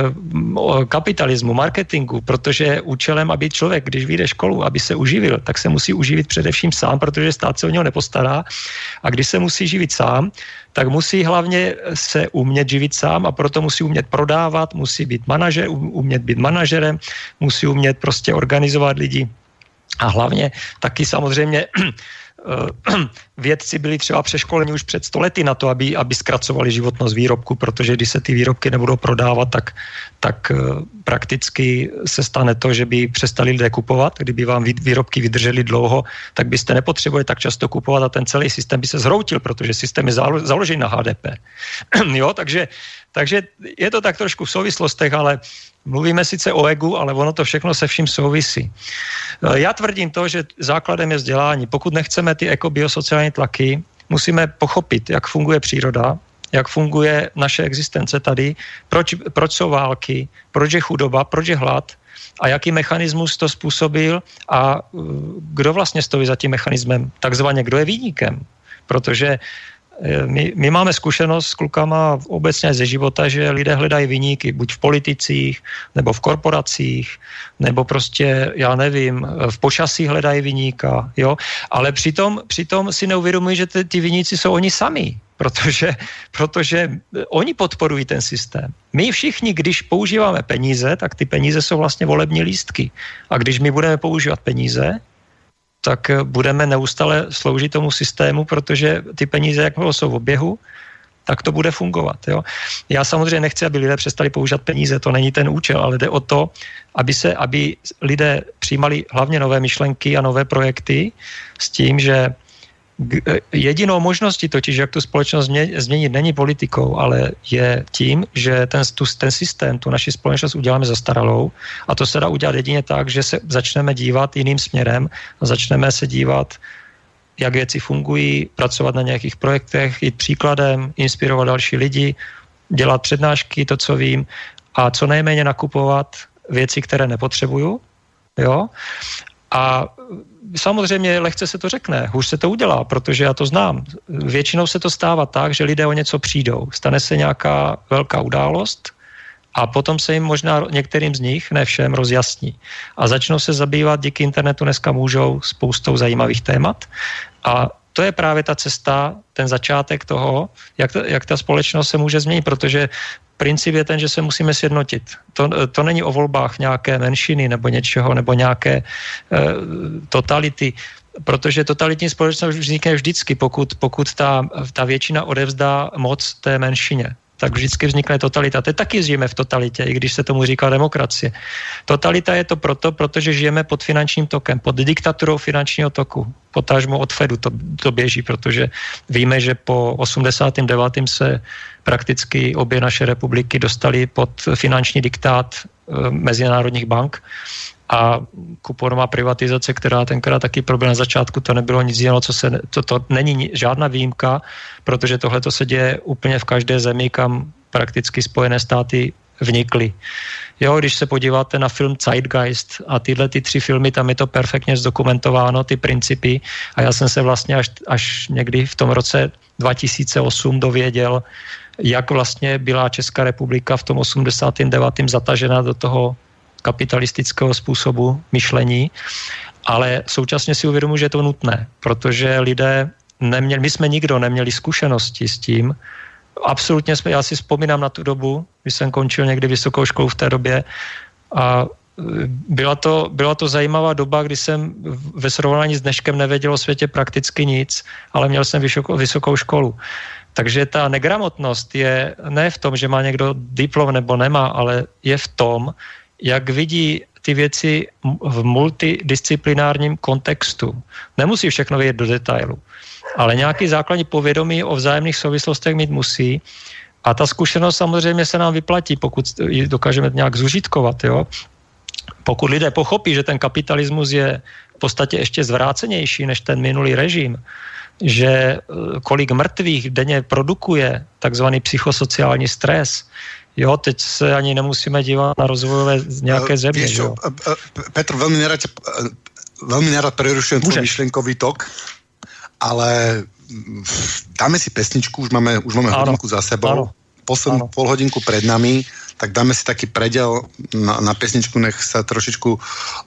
kapitalismu, marketingu, protože účelem, aby člověk, když vyjde školu, aby se uživil, tak se musí uživit především sám, protože stát se o něho nepostará. A když se musí živit sám, tak musí hlavně se umět živit sám a proto musí umět prodávat, musí být manažer, umět být manažerem, musí umět prostě organizovat lidi a hlavně taky samozřejmě Eh, vědci byli třeba přeškoleni už před stolety na to, aby, aby zkracovali životnost výrobku, protože když se ty výrobky nebudou prodávat, tak, tak eh, prakticky se stane to, že by přestali lidé kupovat. Kdyby vám výrobky vydržely dlouho, tak byste nepotřebovali tak často kupovat a ten celý systém by se zhroutil, protože systém je založený na HDP. jo, takže, takže je to tak trošku v souvislostech, ale Mluvíme sice o egu, ale ono to všechno se vším souvisí. E, já tvrdím to, že základem je vzdělání. Pokud nechceme ty ekobiosociální tlaky, musíme pochopit, jak funguje příroda, jak funguje naše existence tady, proč, proč jsou války, proč je chudoba, proč je hlad a jaký mechanismus to způsobil a e, kdo vlastně stojí za tím mechanismem, takzvaně kdo je výnikem. Protože Eh, my, my máme zkušenost s klukama obecně ze života, že lidé hledají vyníky buď v politicích, nebo v korporacích, nebo prostě, já nevím, v počasí hledají vyníka, jo, ale přitom, přitom si neuvědomují, že ty, ty vyníci jsou oni sami. protože, protože oni podporují ten systém. My všichni, když používáme peníze, tak ty peníze jsou vlastně volební lístky. A když my budeme používat peníze, tak budeme neustále sloužit tomu systému, protože ty peníze, jak jsou v oběhu, tak to bude fungovat. Jo? Já samozřejmě nechci, aby lidé přestali používat peníze, to není ten účel, ale jde o to, aby, se, aby lidé přijímali hlavně nové myšlenky a nové projekty s tím, že jedinou možností totiž, jak tu společnost změnit, není politikou, ale je tím, že ten, tu, ten systém, tu naši společnost uděláme zastaralou a to se dá udělat jedině tak, že se začneme dívat jiným směrem a začneme se dívat jak věci fungují, pracovat na nějakých projektech, jít příkladem, inspirovat další lidi, dělat přednášky, to, co vím, a co nejméně nakupovat věci, které nepotřebuju. Jo? A samozřejmě lehce se to řekne, hůř se to udělá, protože já to znám. Většinou se to stává tak, že lidé o něco přijdou. Stane se nějaká velká událost, a potom se jim možná některým z nich, ne všem, rozjasní. A začnou se zabývat, díky internetu dneska můžou spoustou zajímavých témat. A to je právě ta cesta, ten začátek toho, jak, ta, jak ta společnost se může změnit, protože princip je ten, že se musíme sjednotit. To, to není o volbách nějaké menšiny nebo něčeho, nebo nějaké e, totality, protože totalitní společnost vznikne vždycky, pokud, pokud ta, ta většina odevzdá moc té menšině tak vždycky vznikne totalita. Teď taky žijeme v totalitě, i když se tomu říká demokracie. Totalita je to proto, protože žijeme pod finančním tokem, pod diktaturou finančního toku. Potažmo od Fedu to, to běží, protože víme, že po 89. se prakticky obě naše republiky dostaly pod finanční diktát e, mezinárodních bank a kuponová privatizace, která tenkrát taky proběhla na začátku, to nebylo nic jiného, co se, to, to není žádná výjimka, protože tohle to se děje úplně v každé zemi, kam prakticky Spojené státy vnikly. Jo, když se podíváte na film Zeitgeist a tyhle ty tři filmy, tam je to perfektně zdokumentováno, ty principy a já jsem se vlastně až, až někdy v tom roce 2008 dověděl, jak vlastně byla Česká republika v tom 89. zatažena do toho kapitalistického způsobu myšlení, ale současně si uvědomuji, že je to nutné, protože lidé neměli, my jsme nikdo neměli zkušenosti s tím, absolutně jsme, já si vzpomínám na tu dobu, když jsem končil někdy vysokou školu v té době a e, byla to, byla to zajímavá doba, kdy jsem ve srovnání s dneškem nevěděl o světě prakticky nic, ale měl jsem vysokou, vysokou školu. Takže ta negramotnost je ne v tom, že má někdo diplom nebo nemá, ale je v tom, jak vidí ty věci v multidisciplinárním kontextu. Nemusí všechno vědět do detailu, ale nějaký základní povědomí o vzájemných souvislostech mít musí. A ta zkušenost samozřejmě se nám vyplatí, pokud ji dokážeme nějak zužitkovat. Jo? Pokud lidé pochopí, že ten kapitalismus je v podstatě ještě zvrácenější než ten minulý režim, že eh, kolik mrtvých denně produkuje takzvaný psychosociální stres, Jo, teď se ani nemusíme dívat na rozvojové nějaké uh, země. Čo, uh, uh, Petr, veľmi nerad, uh, veľmi nerad prerušujem tvoj myšlenkový tok, ale mm, dáme si pesničku, už máme, už máme hodinku za sebou. Áno. Poslednú pol hodinku pred nami, tak dáme si taký predel na, na pesničku, nech sa trošičku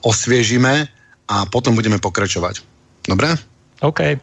osviežime a potom budeme pokračovať. Dobre? OK.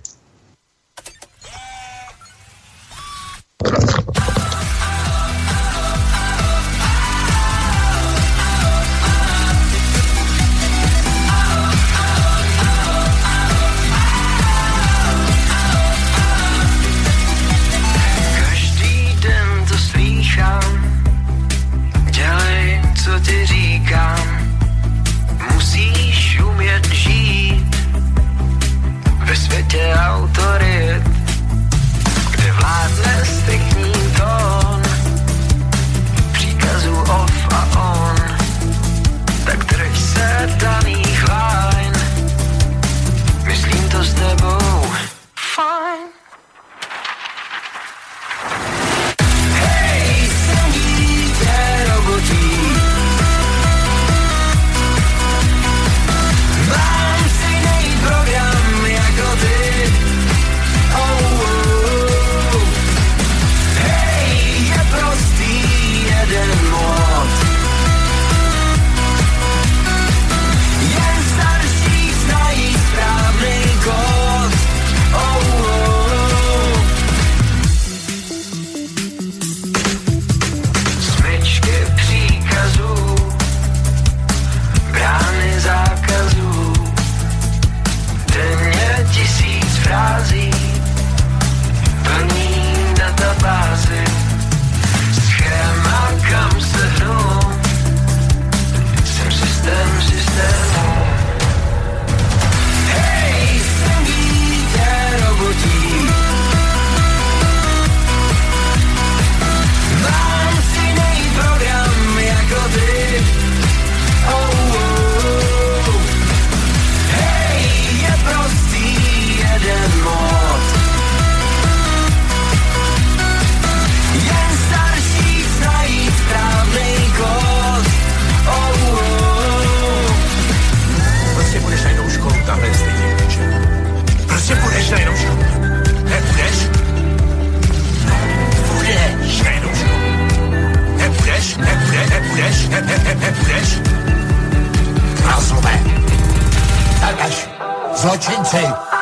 touching tape.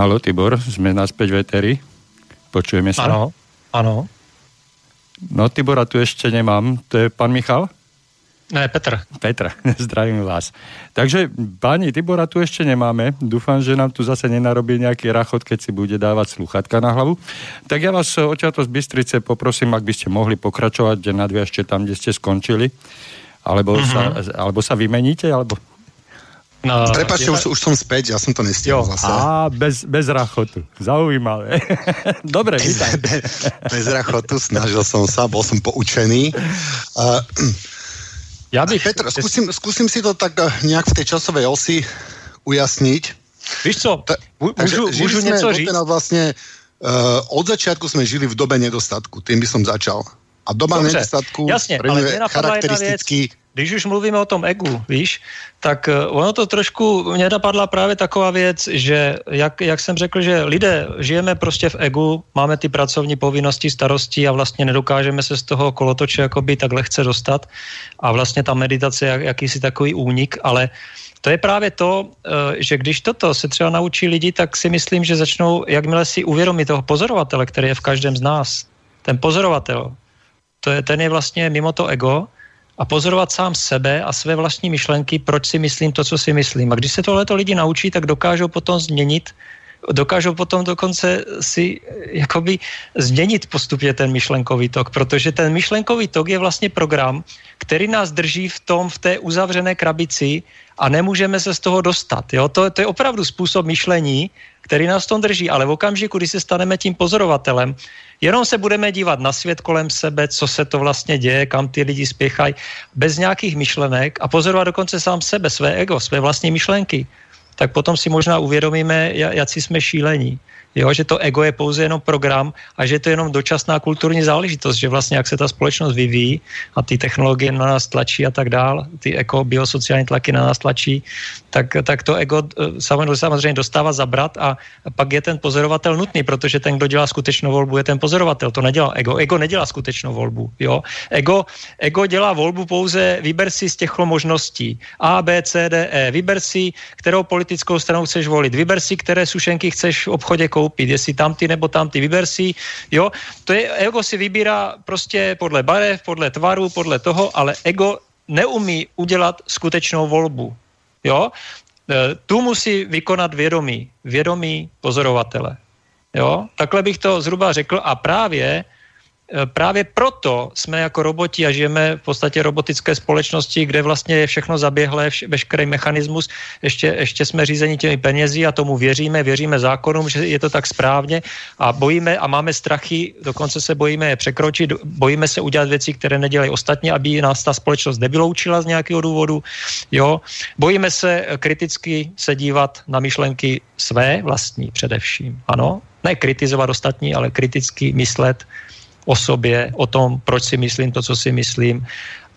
Halo, Tibor, sme naspäť v Eteri. Počujeme sa? Áno, áno. No, Tibora tu ešte nemám. To je pán Michal? Ne, Petr. Petr, zdravím vás. Takže, páni, Tibora tu ešte nemáme. Dúfam, že nám tu zase nenarobí nejaký rachot, keď si bude dávať sluchatka na hlavu. Tak ja vás očiato z Bystrice poprosím, ak by ste mohli pokračovať, že nadviažte tam, kde ste skončili. Alebo, mm-hmm. sa, alebo sa vymeníte, alebo... No, Prepačte, už, už som späť, ja som to nestihol zase. Á, bez, bez rachotu. Zaujímavé. Dobre, vítaj. Bez, bez rachotu, snažil som sa, bol som poučený. Uh, ja bych... Petr, skúsim, skúsim si to tak eh, nejak v tej časovej osi ujasniť. Víš co, Ta, môžu, môžu niečo říct? Vlastne, uh, od začiatku sme žili v dobe nedostatku, tým by som začal. A doba Dobře, nedostatku jasně, ale je charakteristický když už mluvíme o tom egu, víš, tak eh, ono to trošku, mě napadla právě taková věc, že jak, jak jsem řekl, že lidé žijeme prostě v egu, máme ty pracovní povinnosti, starosti a vlastně nedokážeme se z toho kolotoče jakoby tak lehce dostat. A vlastně ta meditace je jak, jakýsi takový únik, ale to je právě to, eh, že když toto se třeba naučí lidi, tak si myslím, že začnou, jakmile si uvědomí toho pozorovatele, který je v každém z nás, ten pozorovatel, to je, ten je vlastně mimo to ego, a pozorovat sám sebe a své vlastní myšlenky, proč si myslím to, co si myslím. A když se tohleto lidi naučí, tak dokážou potom změnit dokážou potom dokonce si jakoby změnit postupně ten myšlenkový tok, protože ten myšlenkový tok je vlastně program, který nás drží v tom, v té uzavřené krabici a nemůžeme se z toho dostat. Jo? To, to je opravdu způsob myšlení, který nás tom drží, ale v okamžiku, kdy se staneme tím pozorovatelem, Jenom se budeme dívat na svět kolem sebe, co se to vlastně děje, kam ty lidi spěchají, bez nějakých myšlenek a pozorovat dokonce sám sebe, své ego, své vlastní myšlenky, tak potom si možná uvědomíme, jak jsme šílení jo, že to ego je pouze jenom program a že to je jenom dočasná kulturní záležitost, že vlastně jak se ta společnost vyvíjí a ty technologie na nás tlačí a tak dál, ty eko, biosociální tlaky na nás tlačí, tak, tak to ego eh, samozřejmě dostává zabrat a pak je ten pozorovatel nutný, protože ten, kdo dělá skutečnou volbu, je ten pozorovatel, to nedělá ego. Ego nedělá skutečnou volbu, jo. Ego, ego dělá volbu pouze, vyber si z těch možností A, B, C, D, E, vyber si, kterou politickou stranu chceš volit, vyber si, které sušenky chceš v obchodě jestli tam ty nebo tam ty, vyber si, jo. To je, ego si vybírá prostě podle barev, podle tvaru, podle toho, ale ego neumí udělat skutečnou volbu, jo. E, tu musí vykonat vědomí, vědomí pozorovatele. Jo? Takhle bych to zhruba řekl a právě právě proto jsme jako roboti a žijeme v podstatě robotické společnosti, kde vlastně je všechno zaběhlé, vš- veškerý mechanismus, ještě, ještě jsme řízeni těmi penězi a tomu věříme, věříme zákonům, že je to tak správně a bojíme a máme strachy, dokonce se bojíme je překročit, bojíme se udělat věci, které nedělají ostatní, aby nás ta společnost nevyloučila z nějakého důvodu, jo. Bojíme se kriticky se dívat na myšlenky své vlastní především, ano. Ne kritizovat ostatní, ale kriticky myslet o sobě, o tom, proč si myslím to, co si myslím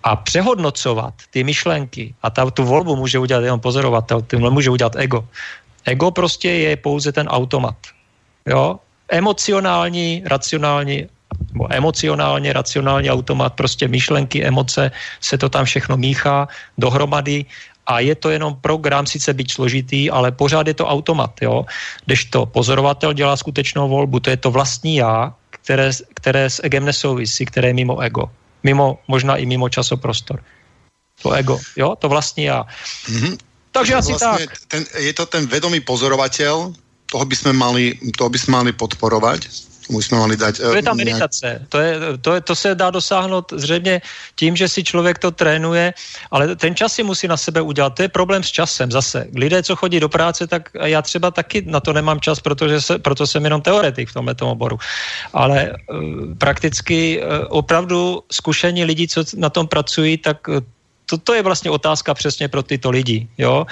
a přehodnocovat ty myšlenky a ta, tu volbu může udělat jenom pozorovatel, tím může udělat ego. Ego prostě je pouze ten automat. Jo? Emocionální, racionální, nebo emocionálně, racionální automat, prostě myšlenky, emoce, se to tam všechno míchá dohromady a je to jenom program, sice být složitý, ale pořád je to automat, jo. Když to pozorovatel dělá skutečnou volbu, to je to vlastní já, které, které s egem nesouvisí, které je mimo ego. Mimo, možná i mimo časoprostor. To ego, jo, to vlastní já. Mm-hmm. Takže asi vlastně tak. Ten, je to ten vedomý pozorovatel, toho by sme mali, toho by sme mali podporovať musíme mali dať... To je ta eh, meditace. To, je, to, je, to se dá dosáhnout zřejmě tím, že si člověk to trénuje, ale ten čas si musí na sebe udělat. To je problém s časem zase. Lidé, co chodí do práce, tak já třeba taky na to nemám čas, protože se, proto jsem jenom teoretik v tomhle oboru. Ale uh, prakticky uh, opravdu zkušení lidí, co na tom pracují, tak uh, to, to je vlastně otázka přesně pro tyto lidi. Jo?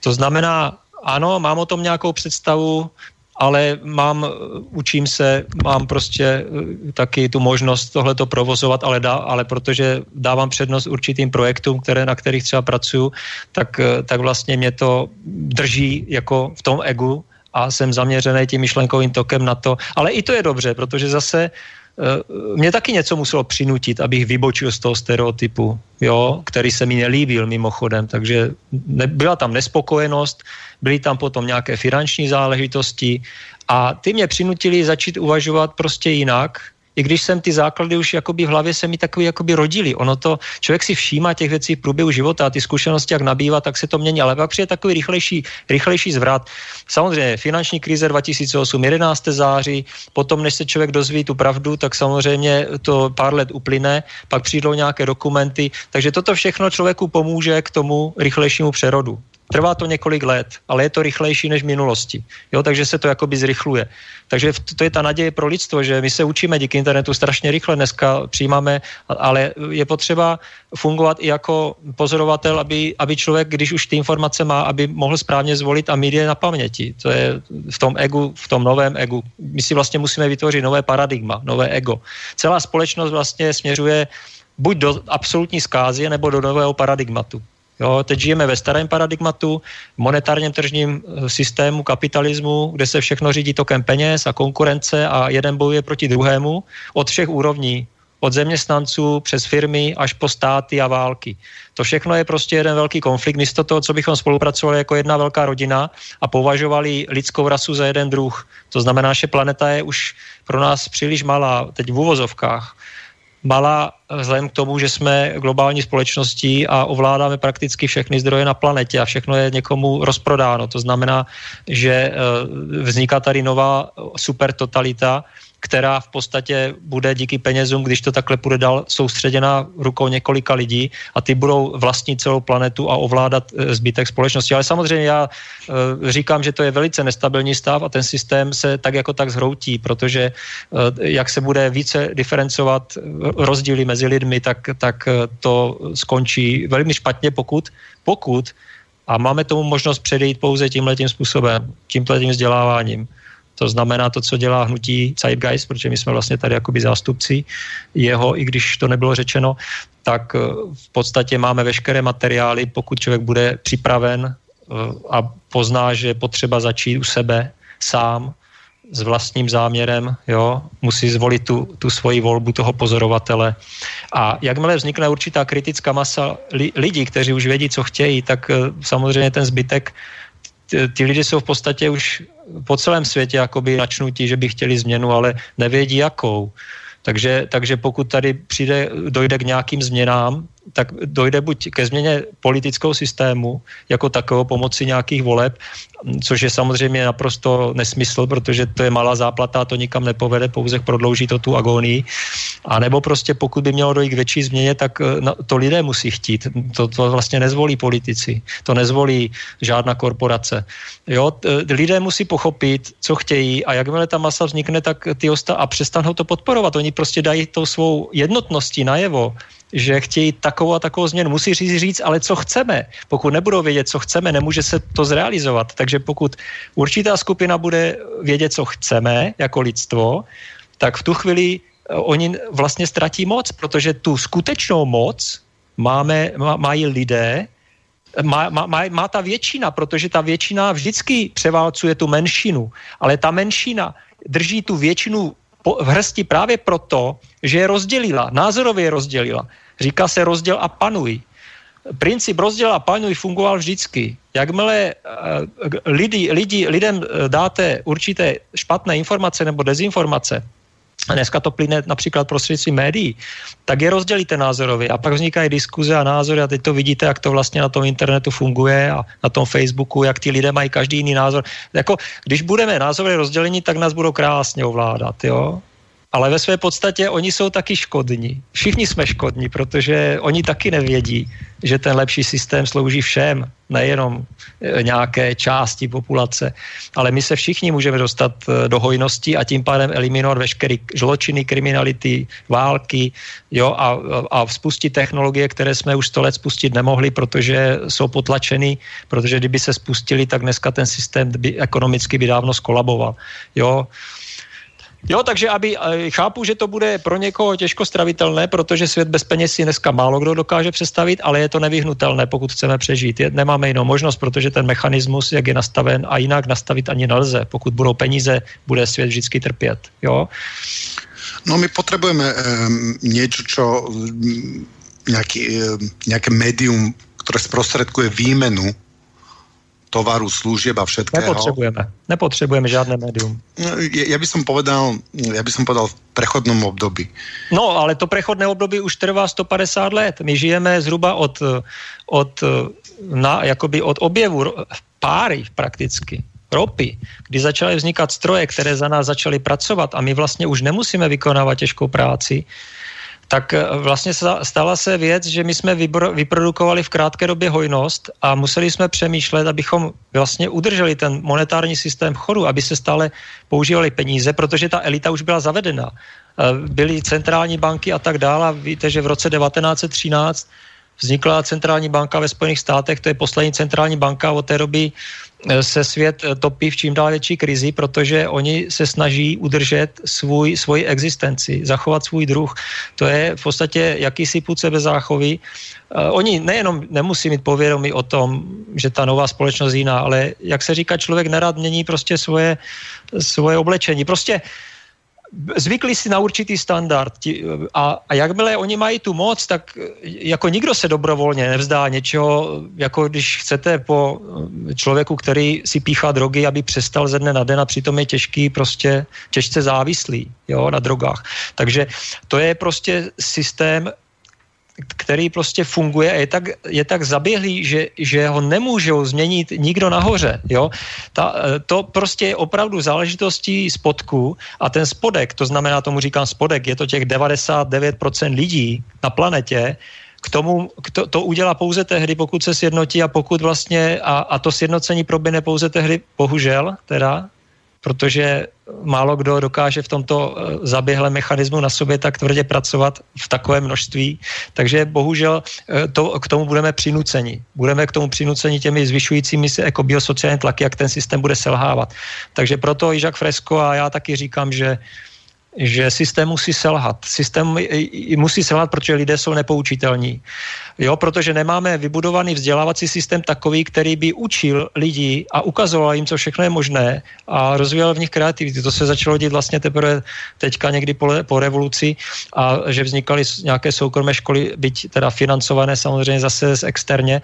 To znamená, ano, mám o tom nějakou představu, ale mám, učím se, mám prostě eh, taky tu možnost tohleto provozovat, ale, dá, ale protože dávám přednost určitým projektům, které, na kterých třeba pracuju, tak, eh, tak vlastně mě to drží jako v tom egu a jsem zaměřený tím myšlenkovým tokem na to. Ale i to je dobře, protože zase mě taky něco muselo přinutit, abych vybočil z toho stereotypu, jo, který se mi nelíbil mimochodem, takže ne, byla tam nespokojenost, byly tam potom nějaké finanční záležitosti a ty mě přinutili začít uvažovat prostě jinak, i když jsem ty základy už jakoby v hlavě se mi takový jakoby rodili. Ono to, člověk si všímá těch věcí v průběhu života a ty zkušenosti, jak nabývá, tak se to mění. Ale pak přijde takový rychlejší, rychlejší zvrat. Samozřejmě finanční krize 2008, 11. září, potom, než se člověk dozví tu pravdu, tak samozřejmě to pár let uplyne, pak přijdou nějaké dokumenty. Takže toto všechno člověku pomůže k tomu rychlejšímu přerodu. Trvá to několik let, ale je to rychlejší než v minulosti. Jo, takže se to jakoby zrychluje. Takže to je ta naděje pro lidstvo, že my se učíme díky internetu strašně rychle dneska přijímáme, ale je potřeba fungovat i jako pozorovatel, aby, aby člověk, když už ty informace má, aby mohl správně zvolit a mít je na paměti. To je v tom egu, v tom novém egu. My si vlastně musíme vytvořit nové paradigma, nové ego. Celá společnost vlastně směřuje buď do absolutní zkázy, nebo do nového paradigmatu. Jo, teď žijeme ve starém paradigmatu, monetárním tržním eh, systému kapitalismu, kde se všechno řídí tokem peněz a konkurence a jeden bojuje proti druhému od všech úrovní, od zaměstnanců přes firmy až po státy a války. To všechno je prostě jeden velký konflikt. Místo toho, co bychom spolupracovali jako jedna velká rodina a považovali lidskou rasu za jeden druh. To znamená, že planeta je už pro nás příliš malá, teď v úvozovkách malá vzhledem k tomu, že jsme globální společností a ovládáme prakticky všechny zdroje na planetě a všechno je někomu rozprodáno. To znamená, že eh, vzniká tady nová super totalita, která v podstatě bude díky penězům, když to takhle půjde dál, soustředěna rukou několika lidí a ty budou vlastnit celou planetu a ovládat e, zbytek společnosti. Ale samozřejmě já e, říkám, že to je velice nestabilní stav a ten systém se tak jako tak zhroutí, protože e, jak se bude více diferencovat rozdíly mezi lidmi, tak, tak to skončí velmi špatně, pokud, pokud a máme tomu možnost předejít pouze tímhletím způsobem, tímhletím vzděláváním. To znamená to, co dělá hnutí Zeitgeist, protože my jsme vlastně tady jakoby zástupci jeho, i když to nebylo řečeno, tak eh, v podstatě máme veškeré materiály, pokud člověk bude připraven eh, a pozná, že je potřeba začít u sebe sám, s vlastním záměrem, jo, musí zvolit tu, tu svoji volbu toho pozorovatele. A jakmile vznikne určitá kritická masa li, lidí, kteří už vědí, co chtějí, tak eh, samozřejmě ten zbytek ty lidi jsou v podstatě už po celém světě jakoby načnutí, že by chtěli změnu, ale nevědí jakou. Takže, takže pokud tady přijde, dojde k nějakým změnám, tak dojde buď ke změně politického systému jako takového pomocí nějakých voleb, což je samozřejmě naprosto nesmysl, protože to je malá záplata a to nikam nepovede, pouze prodlouží to tu agonii. A nebo prostě pokud by mělo dojít k větší změně, tak eh, to lidé musí chtít. To, to vlastně nezvolí politici, to nezvolí žádná korporace. Jo, lidé musí pochopit, co chtějí a jakmile ta masa vznikne, tak ty osta a přestanou to podporovat. Oni prostě dají tou svou jednotností najevo, že chtějí takovou a takovou změnu. Musí říct, říct, ale co chceme. Pokud nebudou vědět, co chceme, nemůže se to zrealizovat. Takže pokud určitá skupina bude vědět, co chceme jako lidstvo, tak v tu chvíli eh, oni vlastně ztratí moc, protože tu skutečnou moc máme, má, mají lidé, má, má, má, má ta většina, protože ta většina vždycky převálcuje tu menšinu, ale ta menšina drží tu většinu v hrsti právě proto, že je rozdělila, názorově je rozdělila. Říká se rozděl a panuj. Princip rozděl a panuj fungoval vždycky. Jakmile uh, lidi, lidi, lidem eh, dáte určité špatné informace nebo dezinformace, a dneska to plyne například prostřednictvím médií, tak je rozdělíte názorově a pak vznikají diskuze a názory a teď to vidíte, jak to vlastně na tom internetu funguje a na tom Facebooku, jak ty lidé mají každý jiný názor. Jako, když budeme názorově rozdělení, tak nás budou krásně ovládat, jo? Ale ve své podstatě oni jsou taky škodní. Všichni jsme škodní, protože oni taky nevědí, že ten lepší systém slouží všem, nejenom e, nějaké části populace. Ale my se všichni můžeme dostat e, do hojnosti a tím pádem eliminovat veškeré zločiny, kriminality, války jo, a, a spustit technologie, které jsme už sto let spustit nemohli, protože jsou potlačeny, protože kdyby se spustili, tak dneska ten systém by ekonomicky by dávno skolaboval. Jo. Jo, takže aby, eh, chápu, že to bude pro někoho těžko stravitelné, protože svět bez peněz si dneska málo kdo dokáže představit, ale je to nevyhnutelné, pokud chceme přežít. Je, nemáme jinou možnost, protože ten mechanismus, jak je nastaven a jinak nastavit ani nelze. Pokud budou peníze, bude svět vždycky trpět. Jo? No my potrebujeme um, niečo, čo um, um, médium, ktoré sprostredkuje výmenu tovaru, služieb a všetkého. Nepotřebujeme. Nepotřebujeme žádné médium. No, ja by som povedal, ja by som povedal v prechodnom období. No, ale to prechodné období už trvá 150 let. My žijeme zhruba od, od, na, jakoby od objevu páry prakticky ropy, kdy začaly vznikat stroje, které za nás začaly pracovat a my vlastně už nemusíme vykonávat těžkou práci, tak eh, vlastně stala se věc, že my jsme vyprodukovali v krátké době hojnost a museli jsme přemýšlet, abychom vlastně udrželi ten monetární systém chodu, aby se stále používali peníze, protože ta elita už byla zavedena. Eh, byly centrální banky a tak dále. Víte, že v roce 1913 vznikla centrální banka ve Spojených státech, to je poslední centrální banka, od té doby Eh, se svět eh, topí v čím dál větší krizi, protože oni se snaží udržet svůj, svoji existenci, zachovat svůj druh. To je v podstatě jakýsi půd sebezáchovy. Uh, oni nejenom nemusí mít povědomí o tom, že ta nová společnost jiná, ale jak se říká, člověk nerad mění prostě svoje, svoje oblečení. Prostě uh, zvykli si na určitý standard a, a jakmile oni mají tu moc, tak jako nikdo se dobrovolně nevzdá něčeho, jako když chcete po člověku, který si píchá drogy, aby přestal ze dne na den a přitom je těžký, prostě těžce závislý jo, na drogách. Takže to je prostě systém který prostě funguje a je tak, je tak zaběhlý, že, že ho nemůžou změnit nikdo nahoře. Jo? Ta, eh, to prostě je opravdu záležitostí spodku a ten spodek, to znamená, tomu říkám spodek, je to těch 99% lidí na planetě, k tomu, k to, to udělá pouze tehdy, pokud se sjednotí a pokud vlastně, a, a to sjednocení proběhne pouze tehdy, bohužel, teda, protože málo kdo dokáže v tomto eh, zaběhlém mechanismu na sobě tak tvrdě pracovat v takovém množství. Takže bohužel eh, to, k tomu budeme přinuceni. Budeme k tomu přinuceni těmi zvyšujícími se jako biosociální tlaky, jak ten systém bude selhávat. Takže proto Jacques Fresco a já taky říkám, že že systém musí selhat. Systém musí selhat, protože lidé jsou nepoučitelní. Jo, protože nemáme vybudovaný vzdělávací systém takový, který by učil lidi a ukazoval jim, co všechno je možné a rozvíjel v nich kreativitu. To se začalo dít vlastně teprve teďka někdy po, po revoluci a že vznikaly nějaké soukromé školy, byť teda financované samozřejmě zase z externě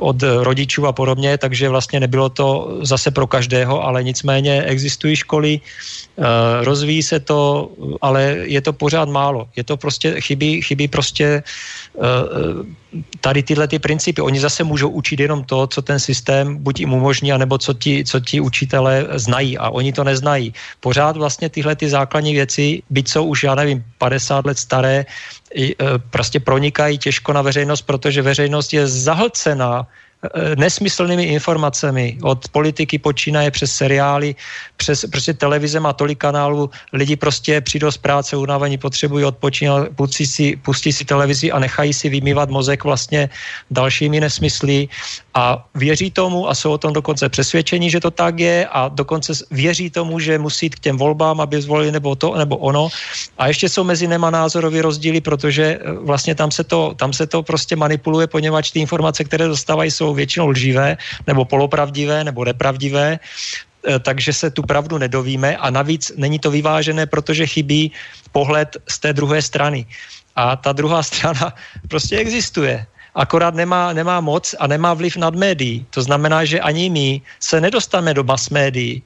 od rodičů a podobně, takže vlastně nebylo to zase pro každého, ale nicméně existují školy, eh, rozvíjí se to, ale je to pořád málo. Je to prostě, chybí, chybí prostě uh, tady tyhle ty principy. Oni zase můžou učit jenom to, co ten systém buď jim umožní, anebo co ti, co ti učitelé znají a oni to neznají. Pořád vlastně tyhle ty základní věci, byť jsou už, já nevím, 50 let staré, e, prostě pronikají těžko na veřejnost, protože veřejnost je zahlcená Eh, nesmyslnými informacemi. Od politiky počínaje přes seriály, přes prostě televize má tolik kanálů, lidi prostě přijdou z práce unavení, potřebují odpočinout, pustí si, pustí si televizi a nechají si vymývat mozek vlastně dalšími nesmysly a věří tomu a jsou o tom dokonce přesvědčení, že to tak je a dokonce věří tomu, že musí jít k těm volbám, aby zvolili nebo to, nebo ono. A ještě jsou mezi nema názorový rozdíly, protože eh, vlastně tam se to, tam se to prostě manipuluje, poněvadž ty informace, které dostávají, jsou většinou lživé, nebo polopravdivé, nebo nepravdivé eh, takže se tu pravdu nedovíme a navíc není to vyvážené, protože chybí pohled z té druhé strany. A ta druhá strana prostě existuje akorát nemá, nemá moc a nemá vliv nad médií. To znamená, že ani my se nedostaneme do mass médií.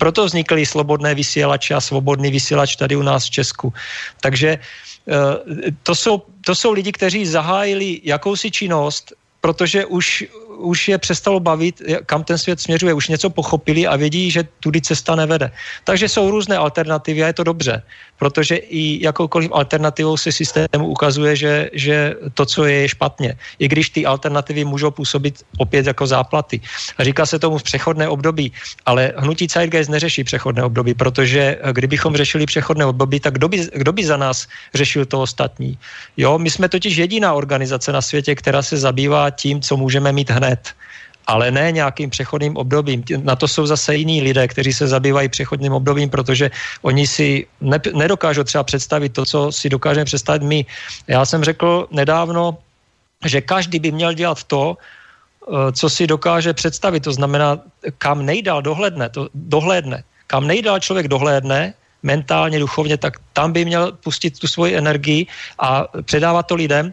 Proto vznikly slobodné vysílače a svobodný vysílač tady u nás v Česku. Takže eh, to jsou, to jsou lidi, kteří zahájili jakousi činnost, protože už už je přestalo bavit, kam ten svět směřuje, už něco pochopili a vědí, že tudy cesta nevede. Takže jsou různé alternativy a je to dobře, protože i jakoukoliv alternativou se systému ukazuje, že, že to, co je, je špatně. I když ty alternativy můžou působit opět jako záplaty. A říká se tomu v přechodné období, ale hnutí Zeitgeist neřeší přechodné období, protože kdybychom řešili přechodné období, tak kdo by, kdo by za nás řešil to ostatní? Jo, my jsme totiž jediná organizace na světě, která se zabývá tím, co můžeme mít hned hned ale ne nějakým přechodným obdobím. Na to jsou zase jiní lidé, kteří se zabývají přechodným obdobím, protože oni si ne, nedokážou třeba představit to, co si dokážeme představit my. Já jsem řekl nedávno, že každý by měl dělat to, eh, co si dokáže představit. To znamená, kam nejdál dohledne, to dohlédne. Kam nejdál člověk dohlédne, mentálně, duchovně, tak tam by měl pustit tu svoji energii a předávat to lidem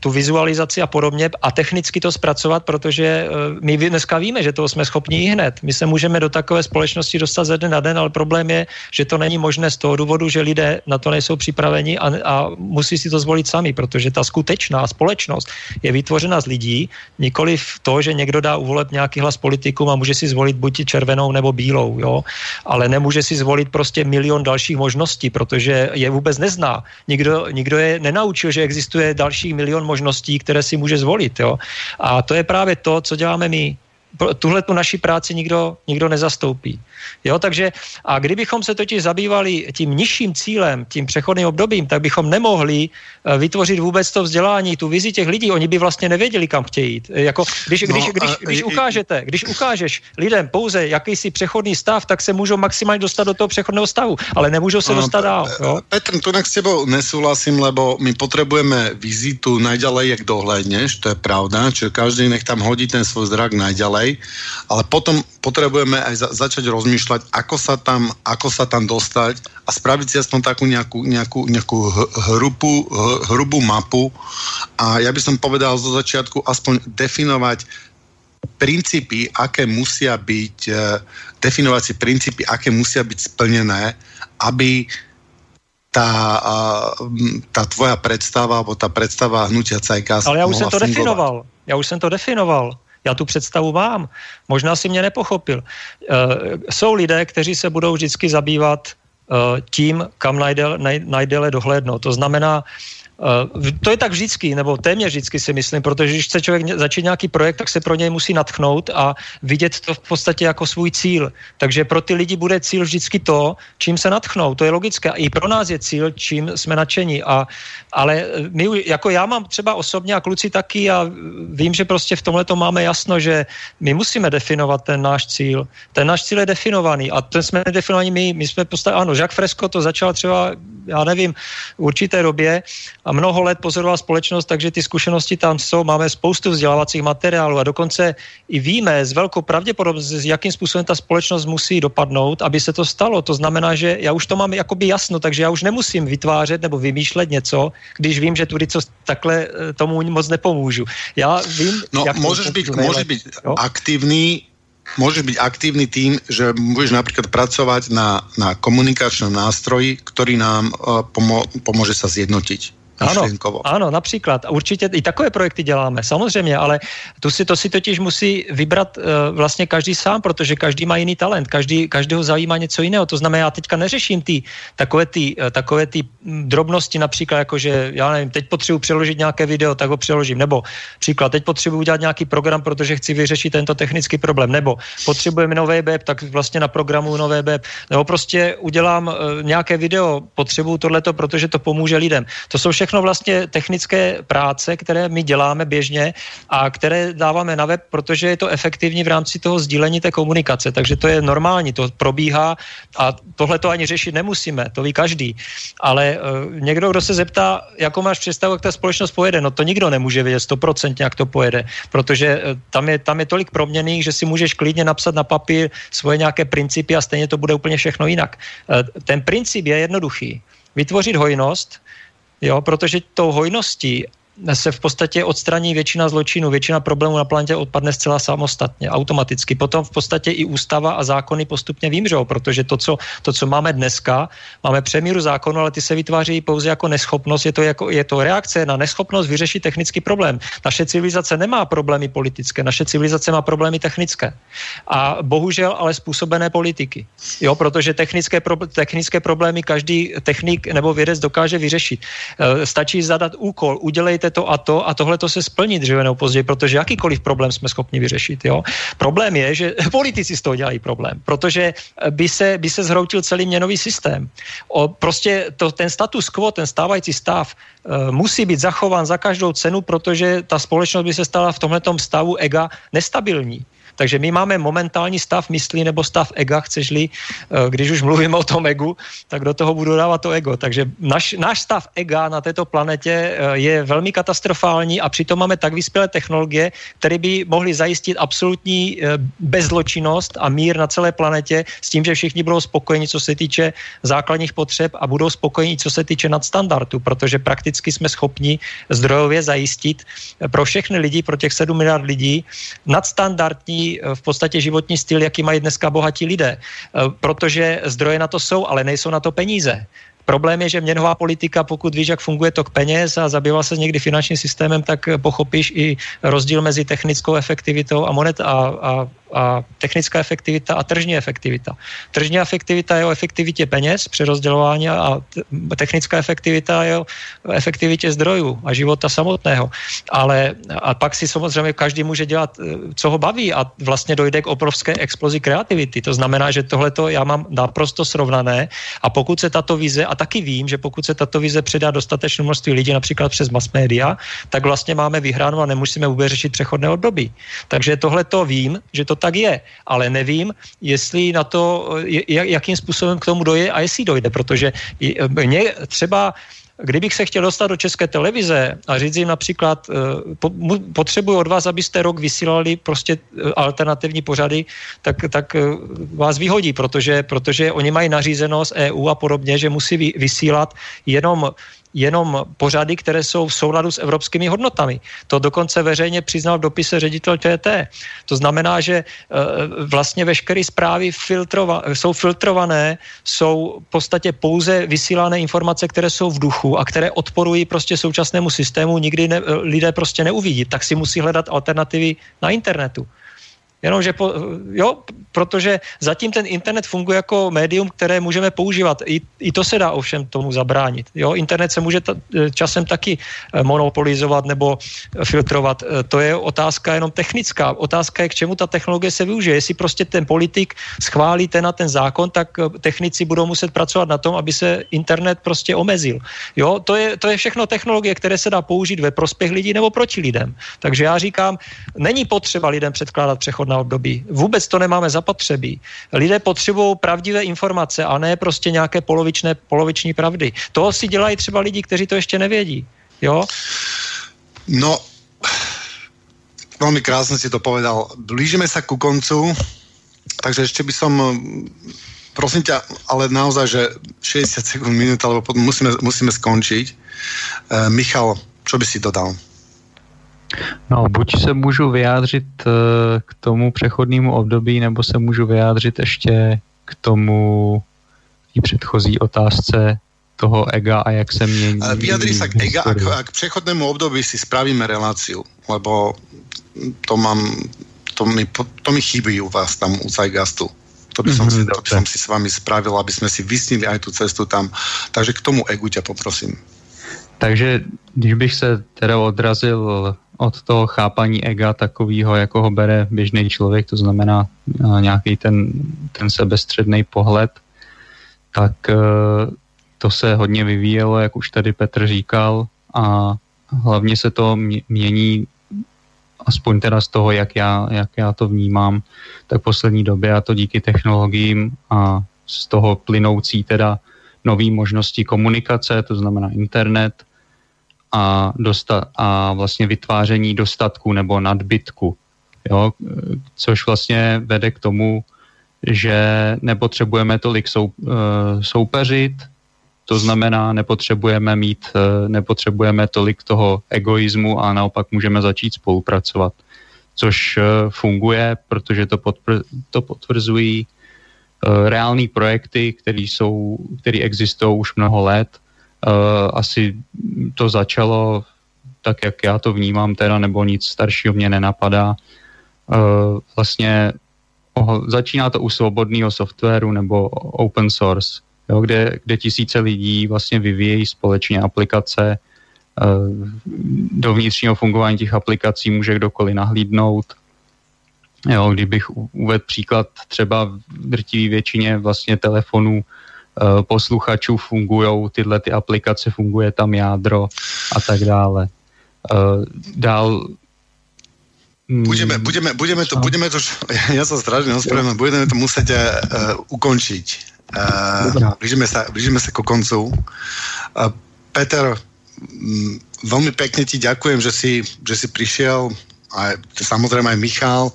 tu vizualizaci a podobně a technicky to zpracovat, protože eh, my dneska víme, že toho jsme schopni i hned. My se můžeme do takové společnosti dostat ze dne na den, ale problém je, že to není možné z toho důvodu, že lidé na to nejsou připraveni a, a musí si to zvolit sami, protože ta skutečná společnost je vytvořena z lidí, nikoli v to, že někdo dá uvoleb nějaký hlas politikům a může si zvolit buď červenou nebo bílou, jo? ale nemůže si zvolit prostě milion dalších možností, protože je vůbec nezná. Nikdo, nikdo je nenaučil, že existuje dalších milion možností, které si může zvolit. Jo? A to je právě to, co děláme my tuhle tu naši práci nikdo, nikdo nezastoupí. Jo, takže a kdybychom se totiž zabývali tím nižším cílem, tím přechodným obdobím, tak bychom nemohli eh, vytvořit vůbec to vzdělání, tu vizi těch lidí. Oni by vlastně nevěděli, kam chtějí jít. Jako, když, no, když, když, když, ukážete, když ukážeš lidem pouze jakýsi přechodný stav, tak se můžou maximálně dostat do toho přechodného stavu, ale nemůžou se no, dostat dál. Jo? Petr, tu s tebou nesouhlasím, lebo my potřebujeme vizitu najďalej, jak dohlédneš, to je pravda, čiže každý nech tam hodí ten svůj zrak najďalej ďalej, ale potom potrebujeme aj za, začať rozmýšľať, ako sa tam, ako sa tam dostať a spraviť si aspoň takú nejakú, nejakú, nejakú hrubú, hrubú mapu a ja by som povedal zo začiatku aspoň definovať princípy, aké musia byť, e, definovať si princípy, aké musia byť splnené, aby tá, tá tvoja predstava, alebo tá predstava hnutia CK Ale ja už som to fungovať. definoval. Ja už som to definoval. Já tu představu mám. Možná si mě nepochopil. E, jsou lidé, kteří se budou vždycky zabývat e, tím, kam najdele, najdele dohlédnout. To znamená, to je tak vždycky, nebo téměř vždycky si myslím, protože když chce člověk začít nějaký projekt, tak se pro něj musí natchnout a vidět to v podstatě jako svůj cíl. Takže pro ty lidi bude cíl vždycky to, čím se natchnou. To je logické. I pro nás je cíl, čím jsme nadšení. A, ale my, jako já mám třeba osobně a kluci taky a vím, že prostě v tomhle to máme jasno, že my musíme definovat ten náš cíl. Ten náš cíl je definovaný a ten jsme definovaní my. My jsme postavili, ano, Jacques Fresco to začal třeba, já nevím, v určité době a mnoho let pozoroval společnost, takže ty zkušenosti tam jsou. Máme spoustu vzdělávacích materiálů a dokonce i víme s velkou pravděpodobností, jakým způsobem ta společnost musí dopadnout, aby se to stalo. To znamená, že já už to mám jakoby jasno, takže já už nemusím vytvářet nebo vymýšlet něco, když vím, že tudy co takhle eh, tomu moc nepomůžu. Já vím, no, jak můžeš být, můžeš být aktivní môžeš byť aktívny tým, že budeš napríklad pracovať na, na komunikačnom nástroji, ktorý nám uh, pomo- pomôže sa zjednotiť. Ano, ano, například. Určitě i takové projekty děláme, samozřejmě, ale tu si, to si totiž musí vybrat uh, vlastně každý sám, protože každý má jiný talent, každý, každého zajímá něco jiného. To znamená, já teďka neřeším ty takové ty, uh, takové ty mm, drobnosti, například jako, že já nevím, teď potřebuji přeložit nějaké video, tak ho přeložím, nebo příklad, teď potřebuji udělat nějaký program, protože chci vyřešit tento technický problém, nebo potřebujeme nové web, tak vlastně na programu nové web, nebo prostě udělám uh, nějaké video, potřebuju tohleto, protože to pomůže lidem. To jsou všechno vlastně technické práce, které my děláme běžně a které dáváme na web, protože je to efektivní v rámci toho sdílení té komunikace. Takže to je normální, to probíhá a tohle to ani řešit nemusíme, to ví každý. Ale uh, někdo, kdo se zeptá, jakou máš představu, jak ta společnost pojede, no to nikdo nemůže vědět 100% jak to pojede, protože uh, tam je, tam je tolik proměných, že si můžeš klidně napsat na papír svoje nějaké principy a stejně to bude úplně všechno jinak. Uh, ten princip je jednoduchý. Vytvořit hojnost, jo, protože tou hojností se v podstatě odstraní většina zločinů, většina problémů na planetě odpadne zcela samostatně, automaticky. Potom v podstatě i ústava a zákony postupně vymřou, protože to, co, to, co máme dneska, máme přemíru zákonu, ale ty se vytváří pouze jako neschopnost, je to, jako, je to reakce na neschopnost vyřešit technický problém. Naše civilizace nemá problémy politické, naše civilizace má problémy technické. A bohužel ale způsobené politiky. Jo, protože technické, pro, technické problémy každý technik nebo vědec dokáže vyřešit. E, stačí zadat úkol, udělejte dělejte to a to a tohle to se splní dříve nebo později, protože jakýkoliv problém jsme schopni vyřešit. Jo? Problém je, že politici z toho dělají problém, protože by se, by se zhroutil celý měnový systém. O, prostě to, ten status quo, ten stávající stav e, musí být zachován za každou cenu, protože ta společnost by se stala v tomhle stavu ega nestabilní. Takže my máme momentální stav myslí nebo stav ega, chceš-li, eh, když už mluvíme o tom egu, tak do toho budu dávat to ego. Takže náš, náš stav ega na této planetě eh, je velmi katastrofální a přitom máme tak vyspělé technologie, které by mohly zajistit absolutní eh, bezločinnost a mír na celé planetě s tím, že všichni budou spokojeni, co se týče základních potřeb a budou spokojeni, co se týče nadstandardu, protože prakticky jsme schopni zdrojově zajistit pro všechny lidi, pro těch 7 miliard lidí, nadstandardní v podstatě životní styl, jaký mají dneska bohatí lidé. Protože zdroje na to jsou, ale nejsou na to peníze. Problém je, že měnová politika, pokud víš, jak funguje tok peněz a zabýval se někdy finančním systémem, tak pochopíš i rozdíl mezi technickou efektivitou a monet a, a a technická efektivita a tržní efektivita. Tržní efektivita je o efektivitě peněz při rozdělování a technická efektivita je o efektivitě zdrojů a života samotného. Ale a pak si samozřejmě každý může dělat, eh, co ho baví a vlastně dojde k obrovské explozi kreativity. To znamená, že tohle já mám naprosto srovnané a pokud se tato vize, a taky vím, že pokud se tato vize předá dostatečné množství lidí, například přes mass media, tak vlastně máme vyhráno a nemusíme vůbec řešit přechodné období. Takže tohle to vím, že to tak je. Ale nevím, jestli na to, jakým způsobem k tomu doje a jestli dojde, protože mě třeba Kdybych se chtěl dostat do české televize a říct jim například, eh, potřebuji od vás, abyste rok vysílali prostě eh, alternativní pořady, tak, tak eh, vás vyhodí, protože, protože oni mají nařízeno z EU a podobně, že musí vysílat jenom jenom pořady, které jsou v souladu s evropskými hodnotami. To dokonce veřejně přiznal v dopise ředitel ČT. To znamená, že e, vlastně veškeré zprávy filtrova, jsou filtrované, jsou v podstatě pouze vysílané informace, které jsou v duchu a které odporují prostě současnému systému, nikdy ne, lidé prostě neuvidí, tak si musí hledat alternativy na internetu. Jenomže, po, jo, protože zatím ten internet funguje jako médium, které můžeme používat. I, i to se dá ovšem tomu zabránit. Jo, internet se může ta, časem taky eh, monopolizovat nebo eh, filtrovat. To je otázka jenom technická. Otázka je, k čemu ta technologie se využije. Jestli prostě ten politik schválí ten na ten zákon, tak technici budou muset pracovat na tom, aby se internet prostě omezil. Jo, to je, to je všechno technologie, které se dá použít ve prospěch lidí nebo proti lidem. Takže já říkám, není potřeba lidem předkládat přechod na období. Vůbec to nemáme zapotřebí. Lidé potřebují pravdivé informace a ne prostě nějaké polovičné, poloviční pravdy. To si dělají třeba lidi, kteří to ještě nevědí. Jo? No, veľmi krásne si to povedal. Blížime sa ku koncu, takže ešte by som, prosím ťa, ale naozaj, že 60 sekúnd, minút, alebo musíme, musíme skončiť. E, Michal, čo by si dodal? No, buď se můžu vyjádřit uh, k tomu přechodnému období, nebo se můžu vyjádřit ještě k tomu té předchozí otázce toho ega a jak se mění. Vyjadri sa k ega a k, a k přechodnému období si spravíme reláciu, lebo to mám, to mi, to mi chybí u vás tam u Zajgastu. To by som, mm-hmm, si, to by som si s vami spravil, aby sme si vysnili aj tú cestu tam. Takže k tomu egu ťa poprosím. Takže když bych se teda odrazil od toho chápaní ega takového, jako ho bere běžný člověk, to znamená eh, nějaký ten, ten sebestředný pohled, tak eh, to se hodně vyvíjelo, jak už tady Petr říkal, a hlavně se to mění aspoň teda z toho, jak já, jak já to vnímám, tak v poslední době a to díky technologiím a z toho plynoucí teda nové možnosti komunikace, to znamená internet, a, dosta- a vlastně vytváření dostatku nebo nadbytku. Jo? Což vlastně vede k tomu, že nepotřebujeme tolik sou, uh, soupeřit, to znamená, nepotřebujeme mít, uh, nepotřebujeme tolik toho egoismu a naopak můžeme začít spolupracovat. Což uh, funguje, protože to, potvr- to potvrzují reální projekty, které existují už mnoho let asi to začalo tak, jak já to vnímám teda, nebo nic staršího mě nenapadá. Uh, vlastně začíná to u svobodného softwaru nebo open source, jo, kde, kde tisíce lidí vlastně vyvíjejí společně aplikace. Uh, do vnitřního fungování těch aplikací může kdokoliv nahlídnout. Jo, kdybych uvedl příklad, třeba v drtivé většině vlastně telefonů Eh, posluchačů fungují tyhle ty aplikace, funguje tam jádro a tak dále. Eh, dál Budeme, budeme, budeme, to, budeme to, ja sa strašne ospravedlňujem, budeme to musieť uh, ukončiť. Uh, blížime, sa, blížime sa ku koncu. Uh, Peter, um, veľmi pekne ti ďakujem, že si, že si prišiel, a samozrejme aj Michal,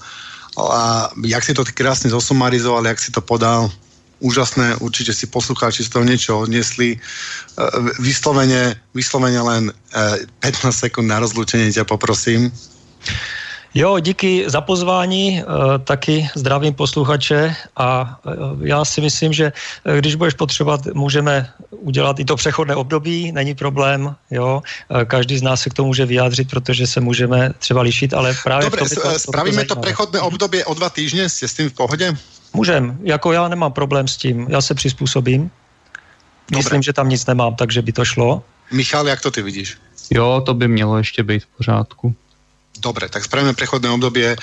a jak si to ty krásne zosumarizoval, jak si to podal, úžasné, určite si poslucháči z toho niečo odnesli. Vyslovene, vyslovene len 15 sekúnd na rozlúčenie ťa poprosím. Jo, díky za pozvání, eh, taky zdravím posluchače a já si myslím, že když budeš potřebovat, můžeme udělat i to přechodné období, není problém, jo. Každý z nás se k tomu může vyjádřit, protože se můžeme třeba lišit, ale právě... Dobre, to, spravíme to, to přechodné období o dva týždně, jste s tím v pohodě? Můžem, jako já nemám problém s tím, já se přizpůsobím. Dobre. Myslím, že tam nic nemám, takže by to šlo. Michal, jak to ty vidíš? Jo, to by mělo ještě být v pořádku. Dobre, tak spravíme prechodné obdobie.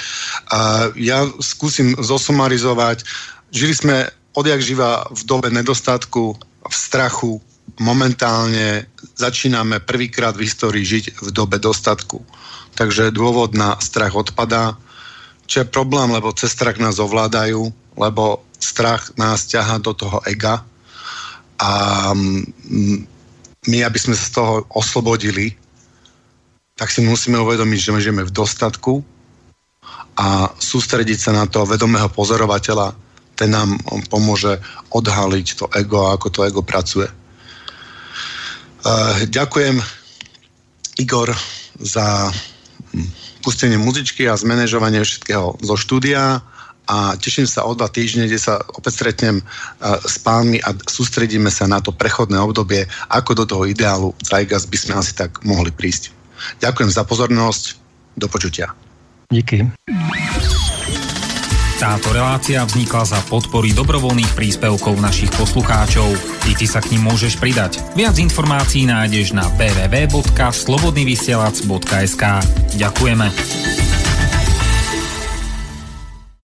A ja skúsim zosumarizovať. Žili sme odjak živa v dobe nedostatku, v strachu. Momentálne začíname prvýkrát v histórii žiť v dobe dostatku. Takže dôvod na strach odpadá. Čo je problém, lebo cez strach nás ovládajú, lebo strach nás ťaha do toho ega a mm, my, aby sme sa z toho oslobodili, tak si musíme uvedomiť, že my žijeme v dostatku a sústrediť sa na toho vedomého pozorovateľa, ten nám pomôže odhaliť to ego a ako to ego pracuje. Uh, ďakujem Igor za pustenie muzičky a zmanéžovanie všetkého zo štúdia a teším sa o dva týždne, kde sa opäť stretnem uh, s pánmi a sústredíme sa na to prechodné obdobie, ako do toho ideálu Zajgas by sme asi tak mohli prísť. Ďakujem za pozornosť. Do počutia. Díky. Táto relácia vznikla za podpory dobrovoľných príspevkov našich poslucháčov. I ty sa k ním môžeš pridať. Viac informácií nájdeš na www.slobodnyvysielac.sk Ďakujeme.